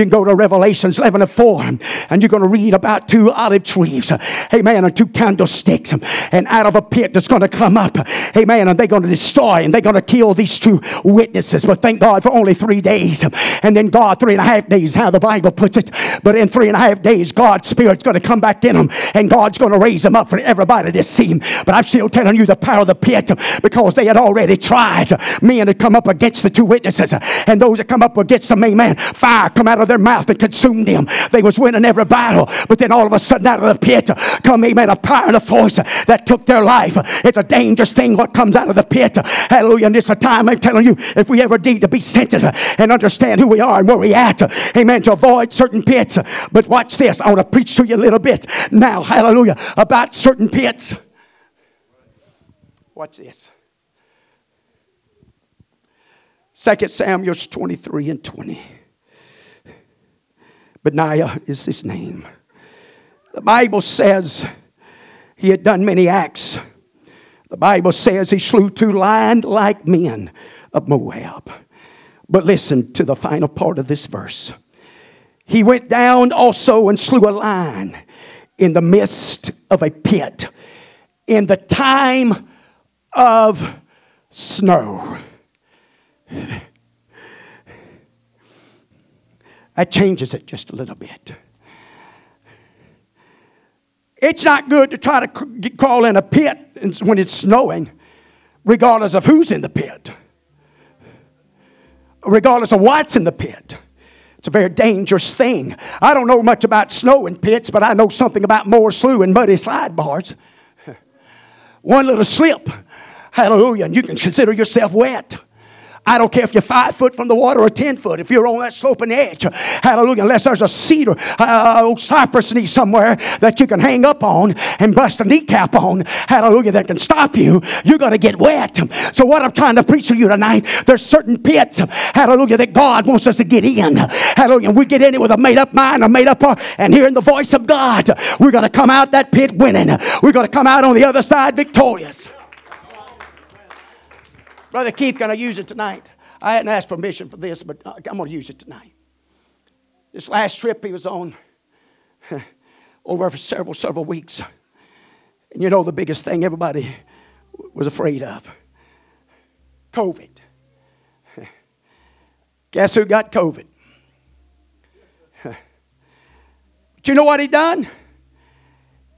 can go to Revelations 11 and 4, and you're going to read about two olive trees. Amen, and two candlesticks. And out of a pit that's going to come up. Amen, and they're going to destroy and they're going to kill these two witnesses. But thank God for only three days. And then God, three and a half days, how the Bible puts it. But in three and a half days, God's Spirit's going to come back in them and God's going to raise them up for everybody to see. them. But I'm still telling you the power of the pit because they had already tried. Men had come up against the two witnesses and those that come up against them, amen, fire come out of their mouth and consumed them. They was winning every battle. But then all of a sudden out of the pit come, amen, a power and a force that took their life. It's a dangerous thing what comes out of the pit. Hallelujah. And it's a time I'm telling you, if we ever need to be sensitive and understand who we are and where we at, amen, to avoid certain pits. But watch this. I want to preach to you a little bit now, hallelujah, about certain pits. Watch this. 2 Samuel 23 and 20. Benaiah is his name. The Bible says he had done many acts. The Bible says he slew two lion like men of Moab. But listen to the final part of this verse. He went down also and slew a lion in the midst of a pit in the time of snow. That changes it just a little bit. It's not good to try to crawl in a pit when it's snowing, regardless of who's in the pit, regardless of what's in the pit. It's a very dangerous thing. I don't know much about snow and pits, but I know something about more slough and muddy slide bars. One little slip, hallelujah, and you can consider yourself wet. I don't care if you're five foot from the water or 10 foot, if you're on that sloping edge. Hallelujah. Unless there's a cedar, uh, old cypress knee somewhere that you can hang up on and bust a kneecap on. Hallelujah. That can stop you. You're going to get wet. So, what I'm trying to preach to you tonight, there's certain pits, hallelujah, that God wants us to get in. Hallelujah. We get in it with a made up mind, a made up heart, and hearing the voice of God. We're going to come out that pit winning. We're going to come out on the other side victorious. Brother Keith, can I use it tonight? I hadn't asked permission for this, but uh, I'm going to use it tonight. This last trip he was on, over for several, several weeks. And you know the biggest thing everybody was afraid of COVID. Guess who got COVID? But you know what he done?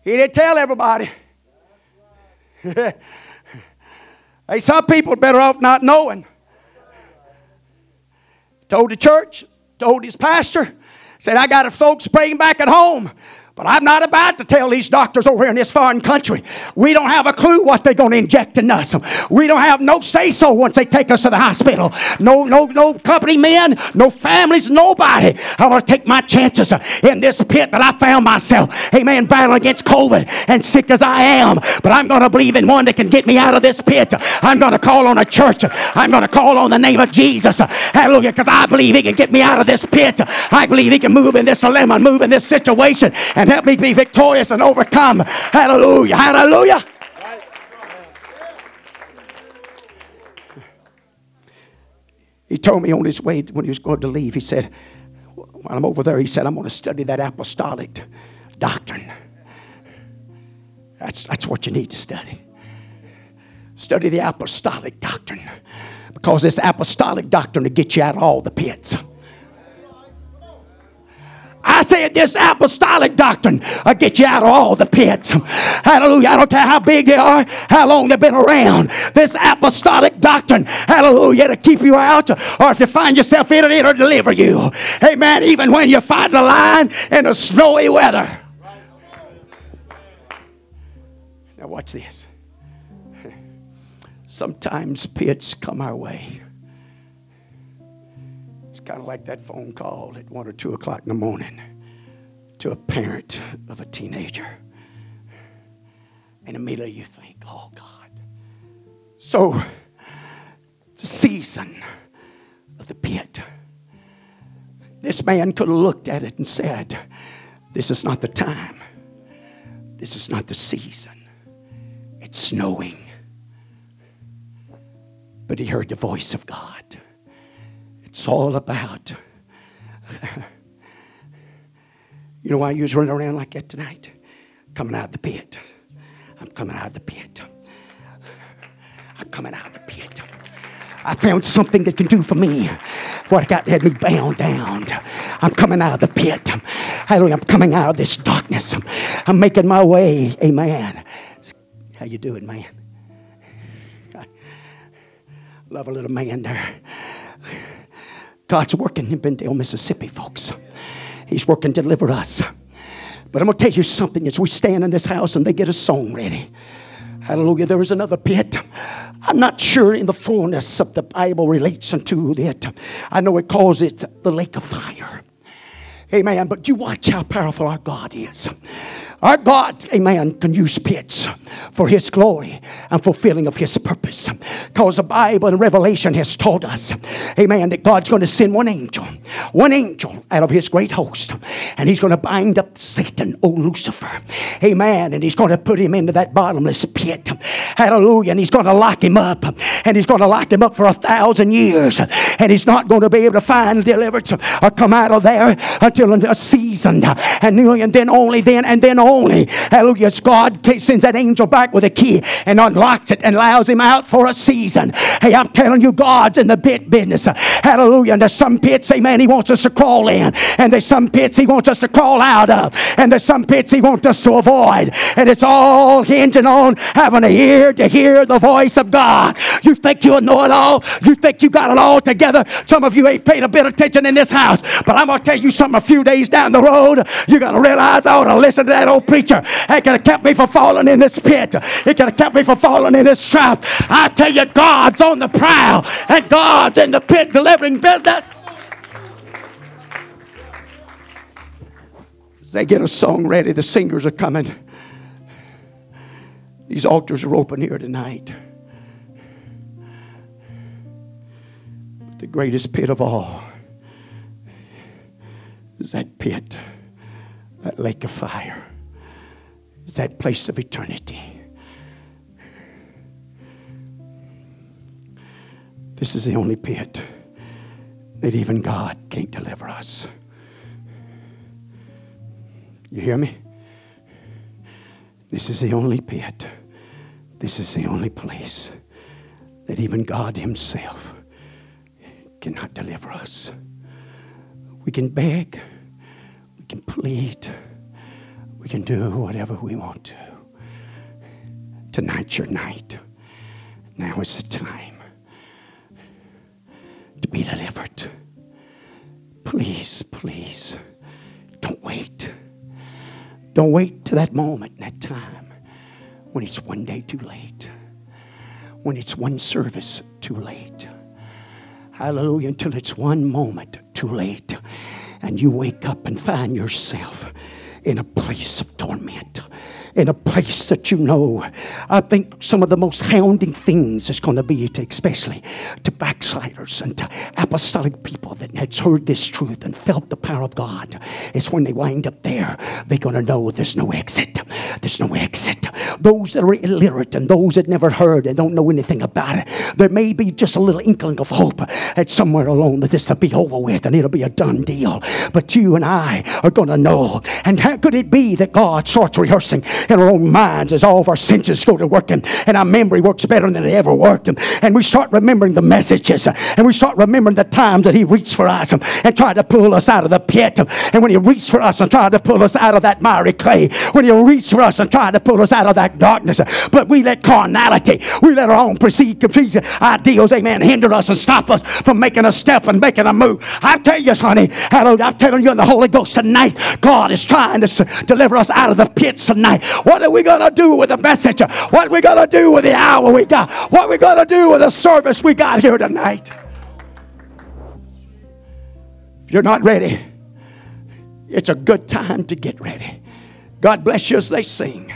He didn't tell everybody. Hey, some people are better off not knowing. Told the church, told his pastor, said, I got a folks praying back at home. But I'm not about to tell these doctors over here in this foreign country. We don't have a clue what they're going to inject in us. We don't have no say so once they take us to the hospital. No, no, no company men, no families, nobody. I'm going to take my chances in this pit that I found myself. Amen. Battling against COVID and sick as I am. But I'm going to believe in one that can get me out of this pit. I'm going to call on a church. I'm going to call on the name of Jesus. Hallelujah. Because I believe he can get me out of this pit. I believe he can move in this dilemma, move in this situation. And and help me be victorious and overcome. Hallelujah. Hallelujah. He told me on his way when he was going to leave, he said, while I'm over there, he said, I'm going to study that apostolic doctrine. That's, that's what you need to study. Study the apostolic doctrine. Because this apostolic doctrine will get you out of all the pits. I said this apostolic doctrine will get you out of all the pits. Hallelujah. I don't care how big they are, how long they've been around. This apostolic doctrine, hallelujah, to keep you out, or if you find yourself in it, it'll deliver you. Amen. Even when you find the line in the snowy weather. Now, watch this. Sometimes pits come our way kind of like that phone call at one or two o'clock in the morning to a parent of a teenager. And immediately you think, oh God. So, the season of the pit. This man could have looked at it and said, This is not the time. This is not the season. It's snowing. But he heard the voice of God. It's all about. you know why you was running around like that tonight? Coming out of the pit. I'm coming out of the pit. I'm coming out of the pit. I found something that can do for me what got had me bound down. I'm coming out of the pit. Hallelujah. I'm coming out of this darkness. I'm making my way. Amen. How you doing, man? I love a little man there. God's working in Bendale, Mississippi, folks. He's working to deliver us. But I'm going to tell you something as we stand in this house and they get a song ready. Hallelujah. There is another pit. I'm not sure in the fullness of the Bible relates unto it. I know it calls it the lake of fire. Amen. But you watch how powerful our God is. Our God, amen, can use pits for His glory and fulfilling of His purpose. Because the Bible and Revelation has told us, amen, that God's going to send one angel, one angel out of His great host, and He's going to bind up Satan, oh Lucifer, amen, and He's going to put him into that bottomless pit. Hallelujah. And He's going to lock him up, and He's going to lock him up for a thousand years, and He's not going to be able to find deliverance or come out of there until a season, and then only then, and then only only, hallelujah, God sends that angel back with a key and unlocks it and allows him out for a season. Hey, I'm telling you, God's in the pit business. Hallelujah. And there's some pits, amen, he wants us to crawl in. And there's some pits he wants us to crawl out of. And there's some pits he wants us to avoid. And it's all hinging on having an ear to hear the voice of God. You think you know it all? You think you got it all together? Some of you ain't paid a bit of attention in this house. But I'm going to tell you something a few days down the road. You're going to realize I ought to listen to that old preacher. It could have kept me from falling in this pit. It could have kept me from falling in this trap. I tell you, God's on the prowl and God's in the pit delivering business. they get a song ready, the singers are coming. These altars are open here tonight. But the greatest pit of all is that pit, that lake of fire, that place of eternity. This is the only pit that even God can't deliver us. You hear me? This is the only pit. This is the only place that even God Himself cannot deliver us. We can beg, we can plead, we can do whatever we want to. Tonight's your night. Now is the time to be delivered. Please, please, don't wait. Don't wait to that moment, that time, when it's one day too late, when it's one service too late. Hallelujah, until it's one moment too late, and you wake up and find yourself in a place of torment in a place that you know. I think some of the most hounding things is going to be to, especially to backsliders and to apostolic people that has heard this truth and felt the power of God. Is when they wind up there, they're going to know there's no exit. There's no exit. Those that are illiterate and those that never heard and don't know anything about it, there may be just a little inkling of hope that somewhere along that this will be over with and it'll be a done deal. But you and I are going to know. And how could it be that God starts rehearsing in our own minds as all of our senses go to working and our memory works better than it ever worked. And we start remembering the messages and we start remembering the times that He reached for us and tried to pull us out of the pit. And when He reached for us and tried to pull us out of that miry clay, when He reached for us and tried to pull us out of that darkness, but we let carnality, we let our own perceived ideals, amen, hinder us and stop us from making a step and making a move. I tell you, honey, hallelujah, I'm telling you in the Holy Ghost tonight, God is trying to deliver us out of the pits tonight. What are we going to do with the message? What are we going to do with the hour we got? What are we going to do with the service we got here tonight? If you're not ready, it's a good time to get ready. God bless you as they sing.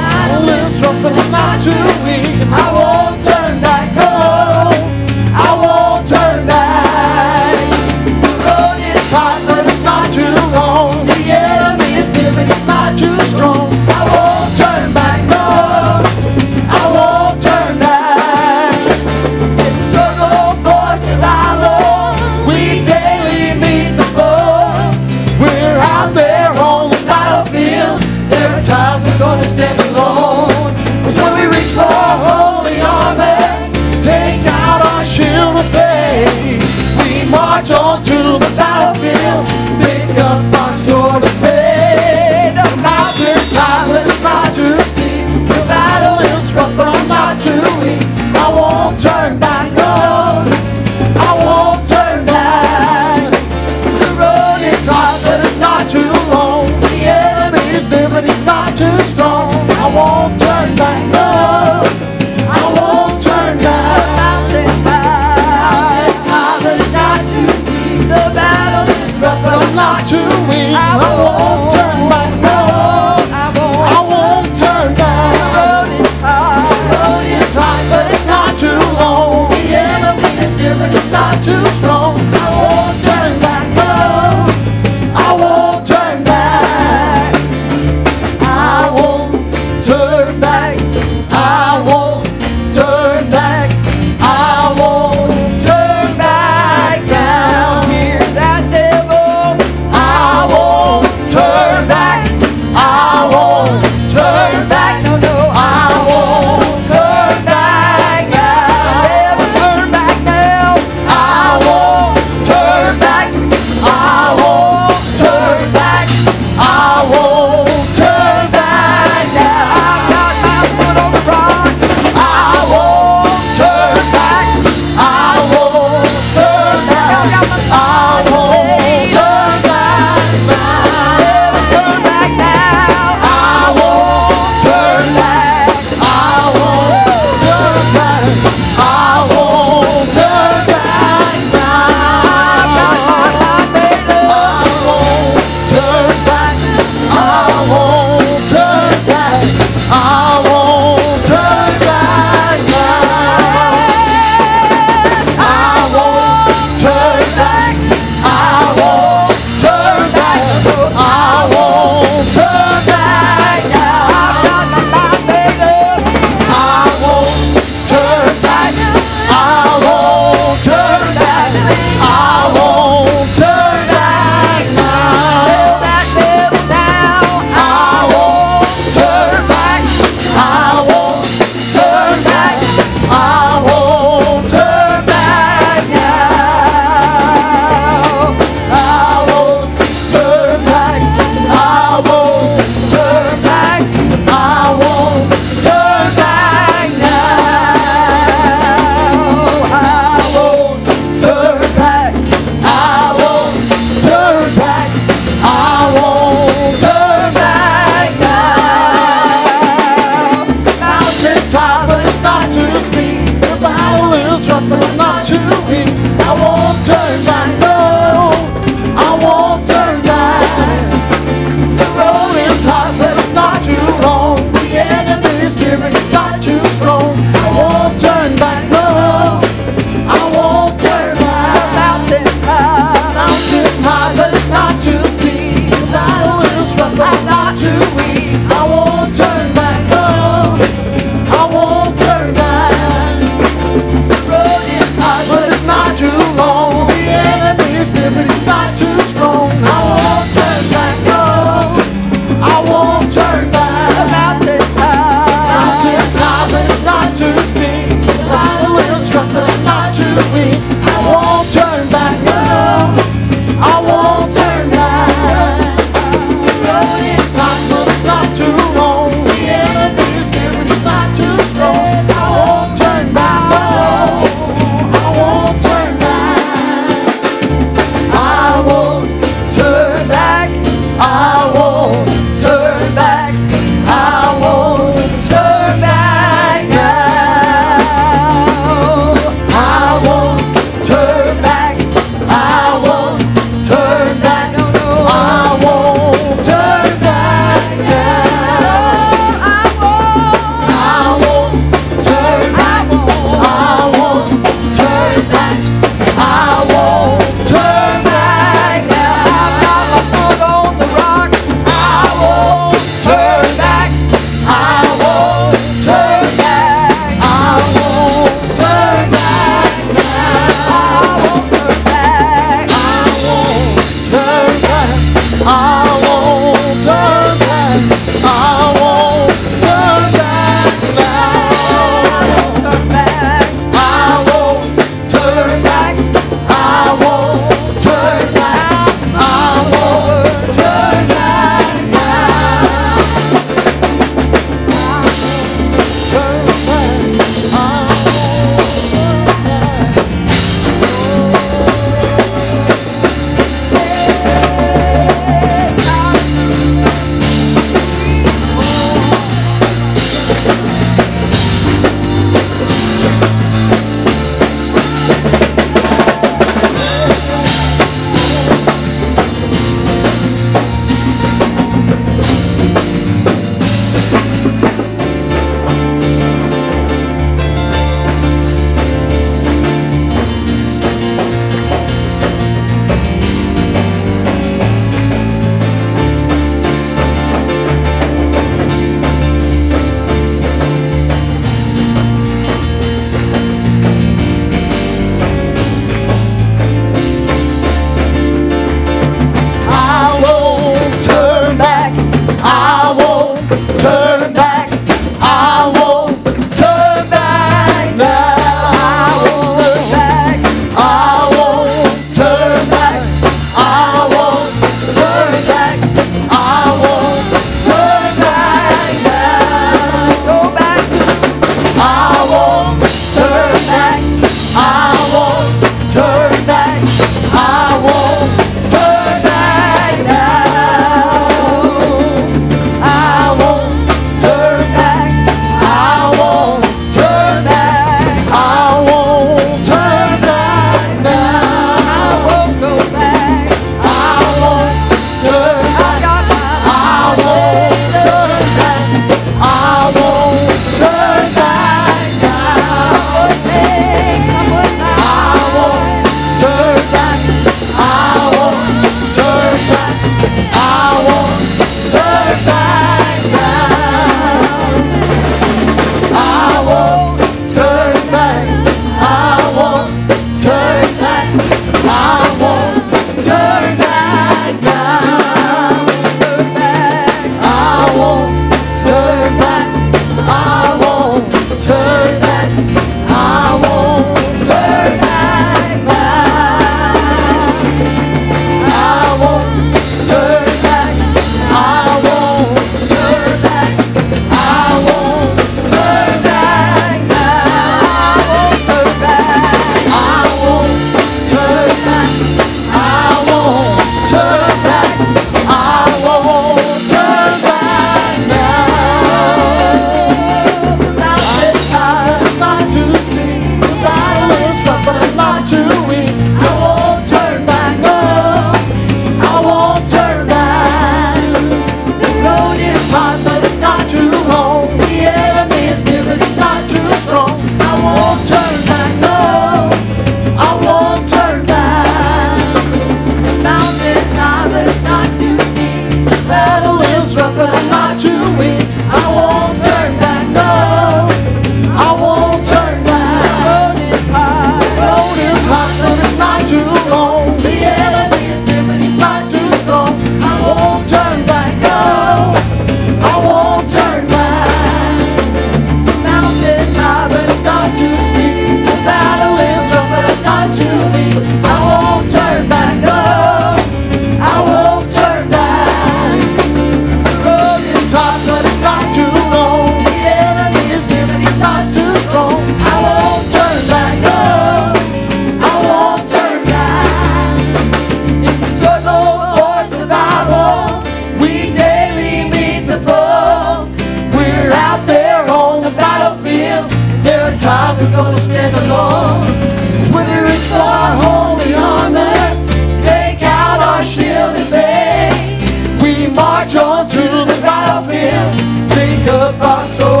Pick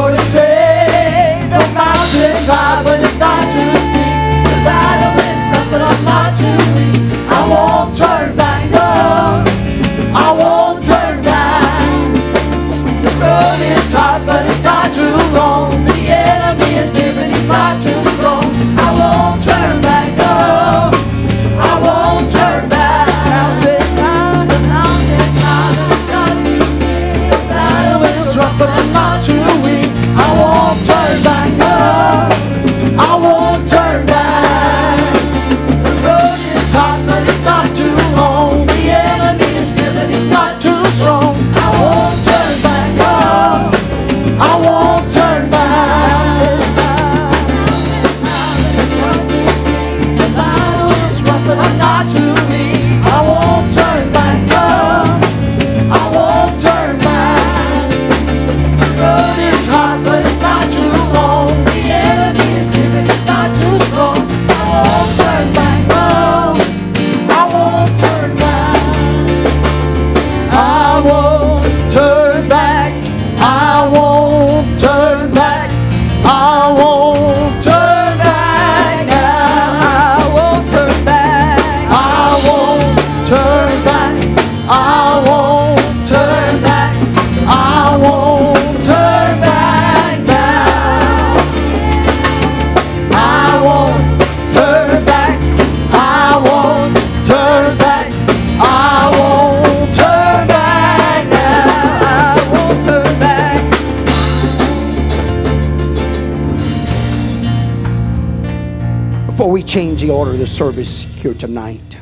order the service here tonight,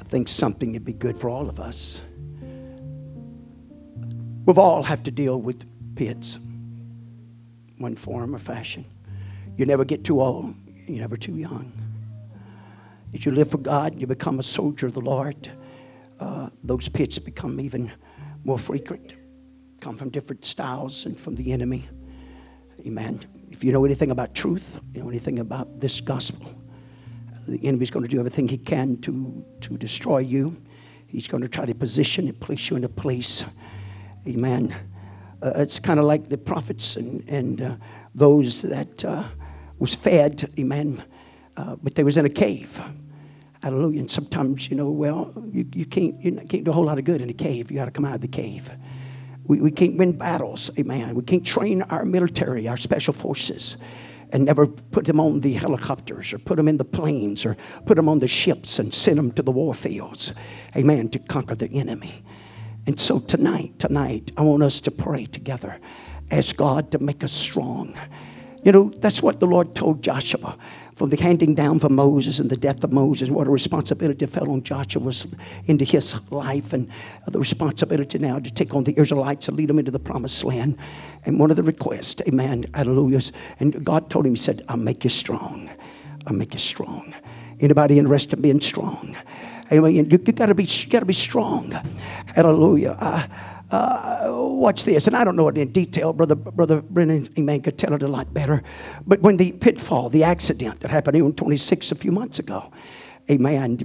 I think something would be good for all of us. We've all have to deal with pits, one form or fashion. You never get too old, you're never too young. As you live for God, you become a soldier of the Lord. Uh, those pits become even more frequent, come from different styles and from the enemy. Amen. If you know anything about truth, you know anything about this gospel, the enemy's going to do everything he can to, to destroy you. He's going to try to position and place you in a place. Amen. Uh, it's kind of like the prophets and, and uh, those that uh, was fed, amen, uh, but they was in a cave. Hallelujah. And sometimes, you know, well, you, you, can't, you can't do a whole lot of good in a cave. You got to come out of the cave. We, we can't win battles, amen. We can't train our military, our special forces, and never put them on the helicopters or put them in the planes or put them on the ships and send them to the war fields, amen, to conquer the enemy. And so tonight, tonight, I want us to pray together. Ask God to make us strong. You know, that's what the Lord told Joshua from the handing down for Moses and the death of Moses, what a responsibility fell on Joshua into his life, and the responsibility now to take on the Israelites and lead them into the promised land. And one of the requests, amen, hallelujah, and God told him, He said, I'll make you strong. I'll make you strong. Anybody interested in being strong? Amen. You, you gotta be you gotta be strong. Hallelujah. Uh, uh, watch this, and I don't know it in detail. Brother, Brother Brennan Amen could tell it a lot better. But when the pitfall, the accident that happened on 26 a few months ago, amen,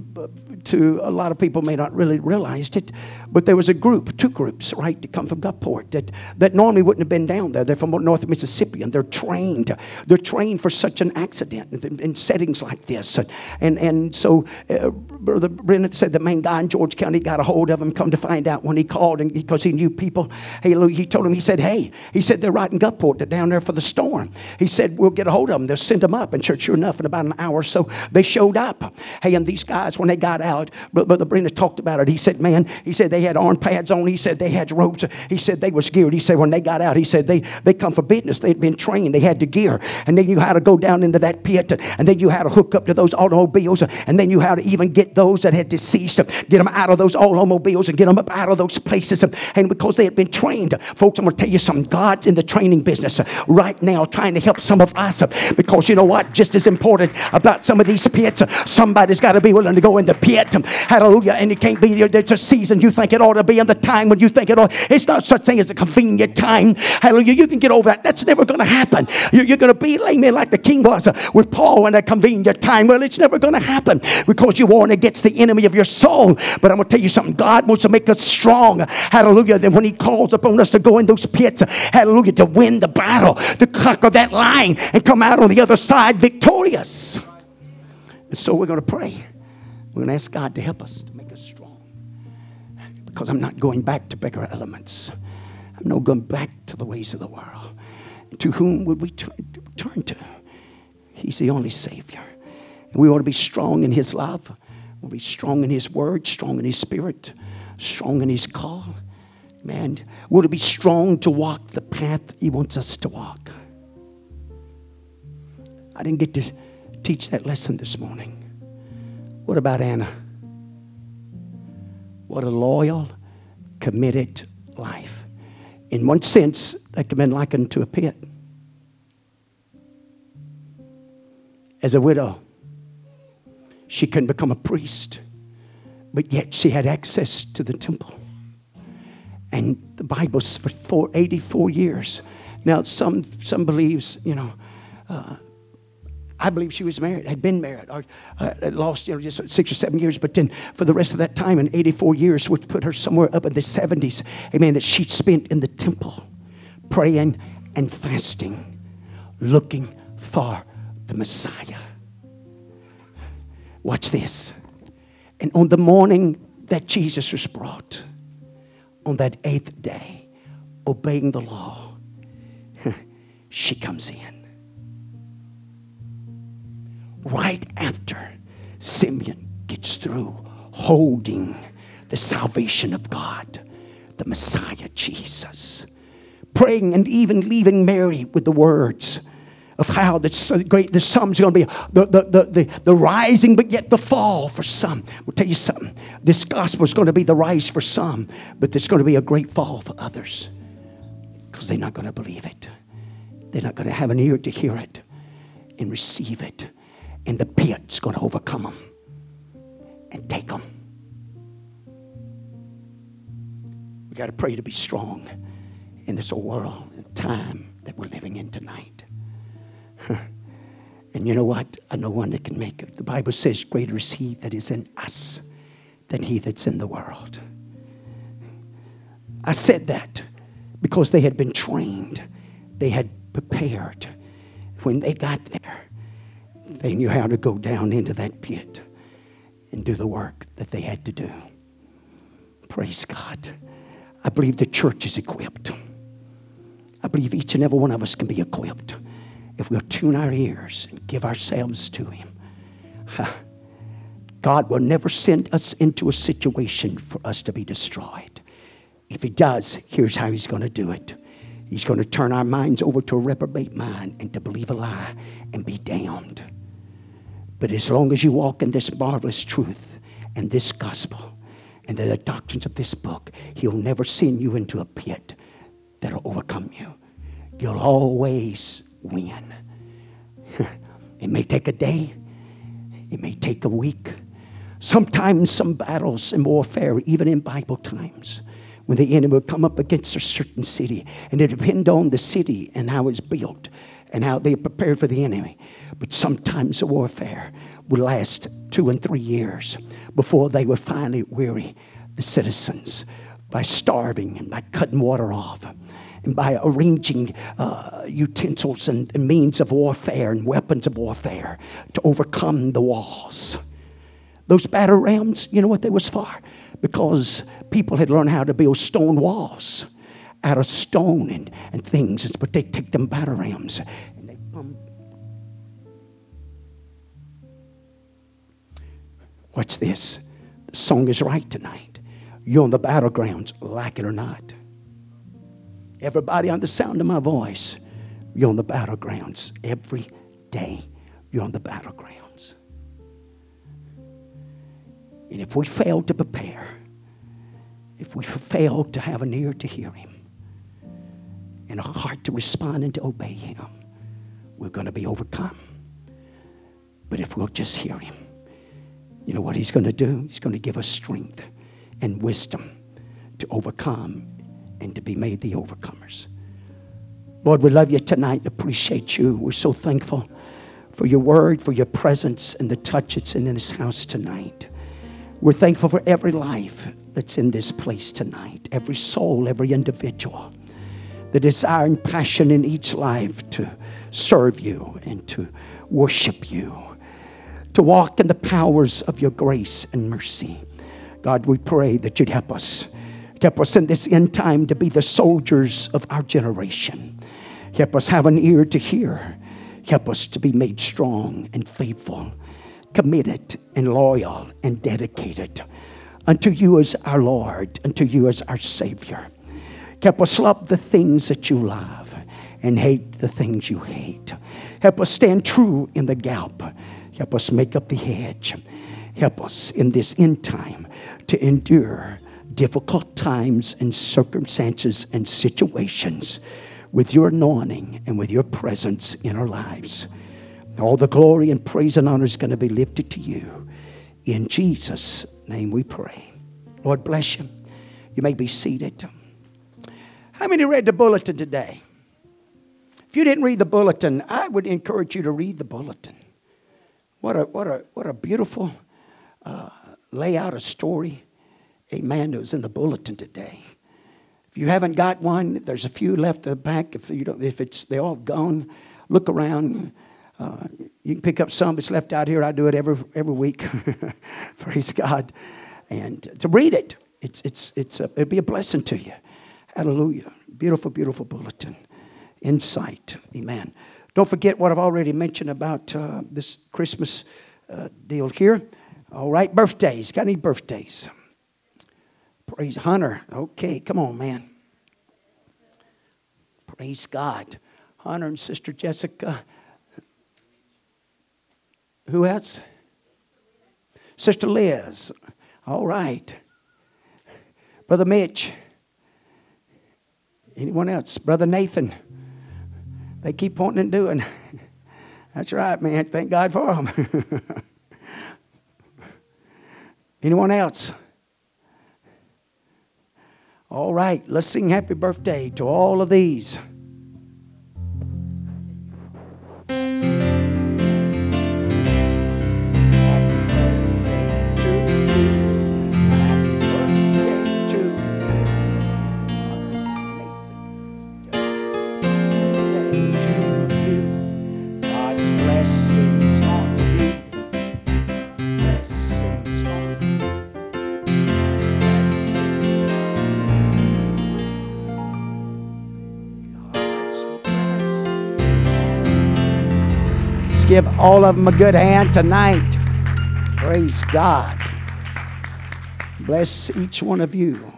to a lot of people may not really realized it, but there was a group, two groups, right, to come from Gulfport that, that normally wouldn't have been down there. They're from North Mississippi and they're trained. They're trained for such an accident in, in settings like this. And, and, and so uh, Brother Brennan said the main guy in George County got a hold of him, come to find out when he called and because he knew people. Hey, he told him, he said, hey, he said, they're right in Gulfport. They're down there for the storm. He said, we'll get a hold of them. They'll send them up. And sure, sure enough, in about an hour or so, they showed up. Hey, and these guys, when they got out, Brother Brennan talked about it. He said, man, he said they had arm pads on. He said they had ropes. He said they was geared. He said when they got out, he said they, they come for business. They'd been trained. They had the gear. And they knew how to go down into that pit. And they knew how to hook up to those automobiles. And they knew how to even get those that had deceased, get them out of those automobiles and get them up out of those places. And because they had been trained, folks, I'm going to tell you something. God's in the training business right now trying to help some of us. Because you know what? Just as important about some of these pits, somebody's got to be willing to go in the pit. Hallelujah. And it can't be, there's a season you think it ought to be in the time when you think it ought. It's not such thing as a convenient time. Hallelujah. You can get over that. That's never going to happen. You're going to be amen, like the king was uh, with Paul in a convenient time. Well, it's never going to happen because you warn against the enemy of your soul. But I'm going to tell you something. God wants to make us strong. Hallelujah. Then when he calls upon us to go in those pits, hallelujah, to win the battle, to conquer that line and come out on the other side victorious. And so we're going to pray. We're going to ask God to help us to make us strong. Because I'm not going back to bigger elements. I'm not going back to the ways of the world. To whom would we turn to? He's the only Savior. And we want to be strong in His love. We'll be strong in His word, strong in His spirit, strong in His call. Man, we're to be strong to walk the path He wants us to walk. I didn't get to teach that lesson this morning. What about Anna? What a loyal, committed life. In one sense, that could have been likened to a pit. As a widow, she couldn't become a priest, but yet she had access to the temple. And the Bible's for 84 years. Now, some, some believes, you know, uh, I believe she was married, had been married, or uh, lost, you know, just six or seven years. But then for the rest of that time, in 84 years, would put her somewhere up in the 70s, amen, that she spent in the temple praying and fasting, looking for the Messiah. Watch this. And on the morning that Jesus was brought, on that eighth day, obeying the law, she comes in right after Simeon gets through holding the salvation of God, the Messiah Jesus, praying and even leaving Mary with the words of how the great the sum's going to be the, the, the, the, the rising but yet the fall for some. We'll tell you something. This gospel is going to be the rise for some, but there's going to be a great fall for others because they're not going to believe it. They're not going to have an ear to hear it and receive it. And the pit's going to overcome them and take them. We got to pray to be strong in this old world and time that we're living in tonight. and you know what? I know one that can make it. The Bible says, Greater is He that is in us than He that's in the world. I said that because they had been trained, they had prepared. When they got there, they knew how to go down into that pit and do the work that they had to do. Praise God. I believe the church is equipped. I believe each and every one of us can be equipped if we'll tune our ears and give ourselves to Him. God will never send us into a situation for us to be destroyed. If He does, here's how He's going to do it He's going to turn our minds over to a reprobate mind and to believe a lie and be damned. But as long as you walk in this marvelous truth and this gospel, and the doctrines of this book, He'll never send you into a pit that'll overcome you. You'll always win. it may take a day, it may take a week. Sometimes some battles and warfare, even in Bible times, when the enemy would come up against a certain city, and it depended on the city and how it's built and how they prepared for the enemy. But sometimes the warfare would last two and three years before they would finally weary the citizens by starving and by cutting water off and by arranging uh, utensils and, and means of warfare and weapons of warfare to overcome the walls. Those battle rams, you know what they was for? Because people had learned how to build stone walls out of stone and, and things, but they take them battle rams and they pump. Watch this. The song is right tonight. You're on the battlegrounds, like it or not. Everybody on the sound of my voice, you're on the battlegrounds every day. You're on the battlegrounds. And if we fail to prepare, if we fail to have an ear to hear Him and a heart to respond and to obey Him, we're going to be overcome. But if we'll just hear Him, you know what He's going to do? He's going to give us strength and wisdom to overcome and to be made the overcomers. Lord, we love you tonight, appreciate you. We're so thankful for your word, for your presence, and the touch that's in this house tonight. We're thankful for every life that's in this place tonight, every soul, every individual. The desire and passion in each life to serve you and to worship you, to walk in the powers of your grace and mercy. God, we pray that you'd help us. Help us in this end time to be the soldiers of our generation. Help us have an ear to hear. Help us to be made strong and faithful, committed and loyal and dedicated unto you as our Lord, unto you as our Savior. Help us love the things that you love and hate the things you hate. Help us stand true in the gap. Help us make up the hedge. Help us in this end time to endure difficult times and circumstances and situations with your anointing and with your presence in our lives. All the glory and praise and honor is going to be lifted to you. In Jesus' name we pray. Lord bless you. You may be seated. How many read the bulletin today? If you didn't read the bulletin, I would encourage you to read the bulletin. What a, what a, what a beautiful uh, layout, a story, amen, that was in the bulletin today. If you haven't got one, there's a few left at the back. If, you don't, if it's, they're all gone, look around. Uh, you can pick up some that's left out here. I do it every, every week. Praise God. And to read it, it's, it's, it's a, it'd be a blessing to you. Hallelujah. Beautiful, beautiful bulletin. Insight. Amen. Don't forget what I've already mentioned about uh, this Christmas uh, deal here. All right, birthdays. Got any birthdays? Praise Hunter. Okay, come on, man. Praise God. Hunter and Sister Jessica, Who else? Sister Liz. All right. Brother Mitch. Anyone else? Brother Nathan. They keep pointing and doing. That's right, man. Thank God for them. Anyone else? All right, let's sing happy birthday to all of these. Give all of them a good hand tonight. Praise God. Bless each one of you.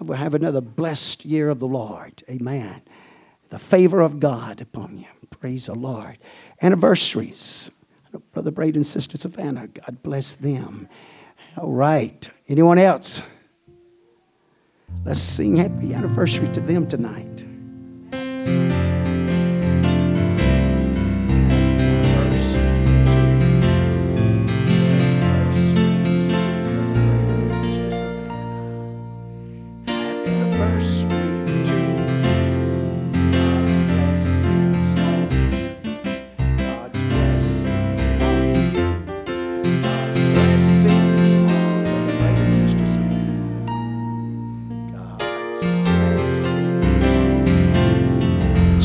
We'll have another blessed year of the Lord. Amen. The favor of God upon you. Praise the Lord. Anniversaries. Brother Braden and Sister Savannah, God bless them. All right. Anyone else? Let's sing happy anniversary to them tonight.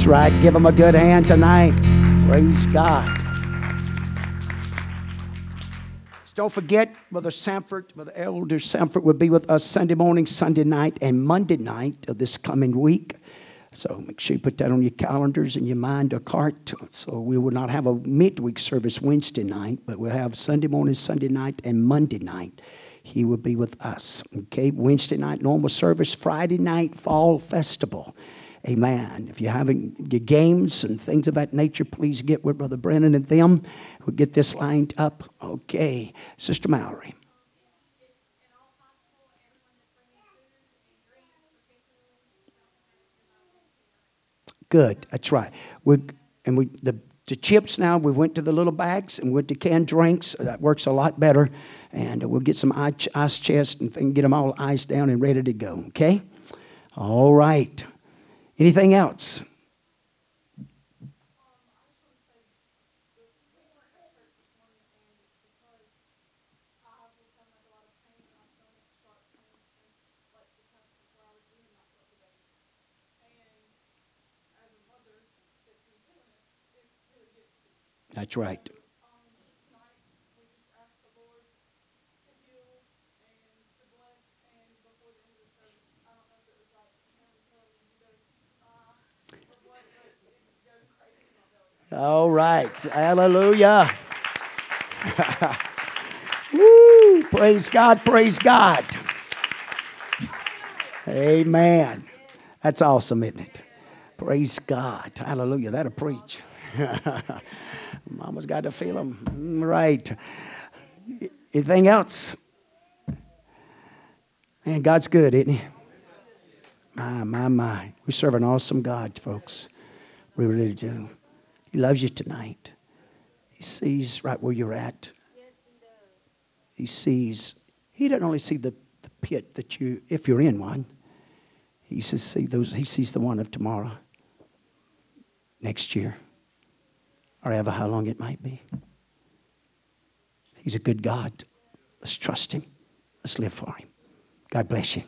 Right. Give them a good hand tonight. Praise God. Don't forget, Brother Sanford, Brother Elder Sanford will be with us Sunday morning, Sunday night, and Monday night of this coming week. So make sure you put that on your calendars and your mind or cart. So we will not have a midweek service Wednesday night, but we'll have Sunday morning, Sunday night, and Monday night. He will be with us. Okay, Wednesday night, normal service, Friday night, fall festival. Amen. If you're having your games and things of that nature, please get with Brother Brennan and them. We'll get this lined up. Okay. Sister Mallory. Good. That's right. We and we the the chips now. We went to the little bags and went to canned drinks. Uh, that works a lot better. And we'll get some ice, ice chest and get them all iced down and ready to go. Okay. All right. Anything else? That's right. All right. Hallelujah. Woo. Praise God. Praise God. Amen. That's awesome, isn't it? Praise God. Hallelujah. That'll preach. Mama's got to feel them. Mm, right. Anything else? Man, God's good, isn't He? My, my, my. We serve an awesome God, folks. We really do. He loves you tonight. He sees right where you're at. He. Sees, he doesn't only see the, the pit that you, if you're in one, he says, see those, he sees the one of tomorrow, next year, or ever how long it might be. He's a good God. Let's trust him. Let's live for him. God bless you.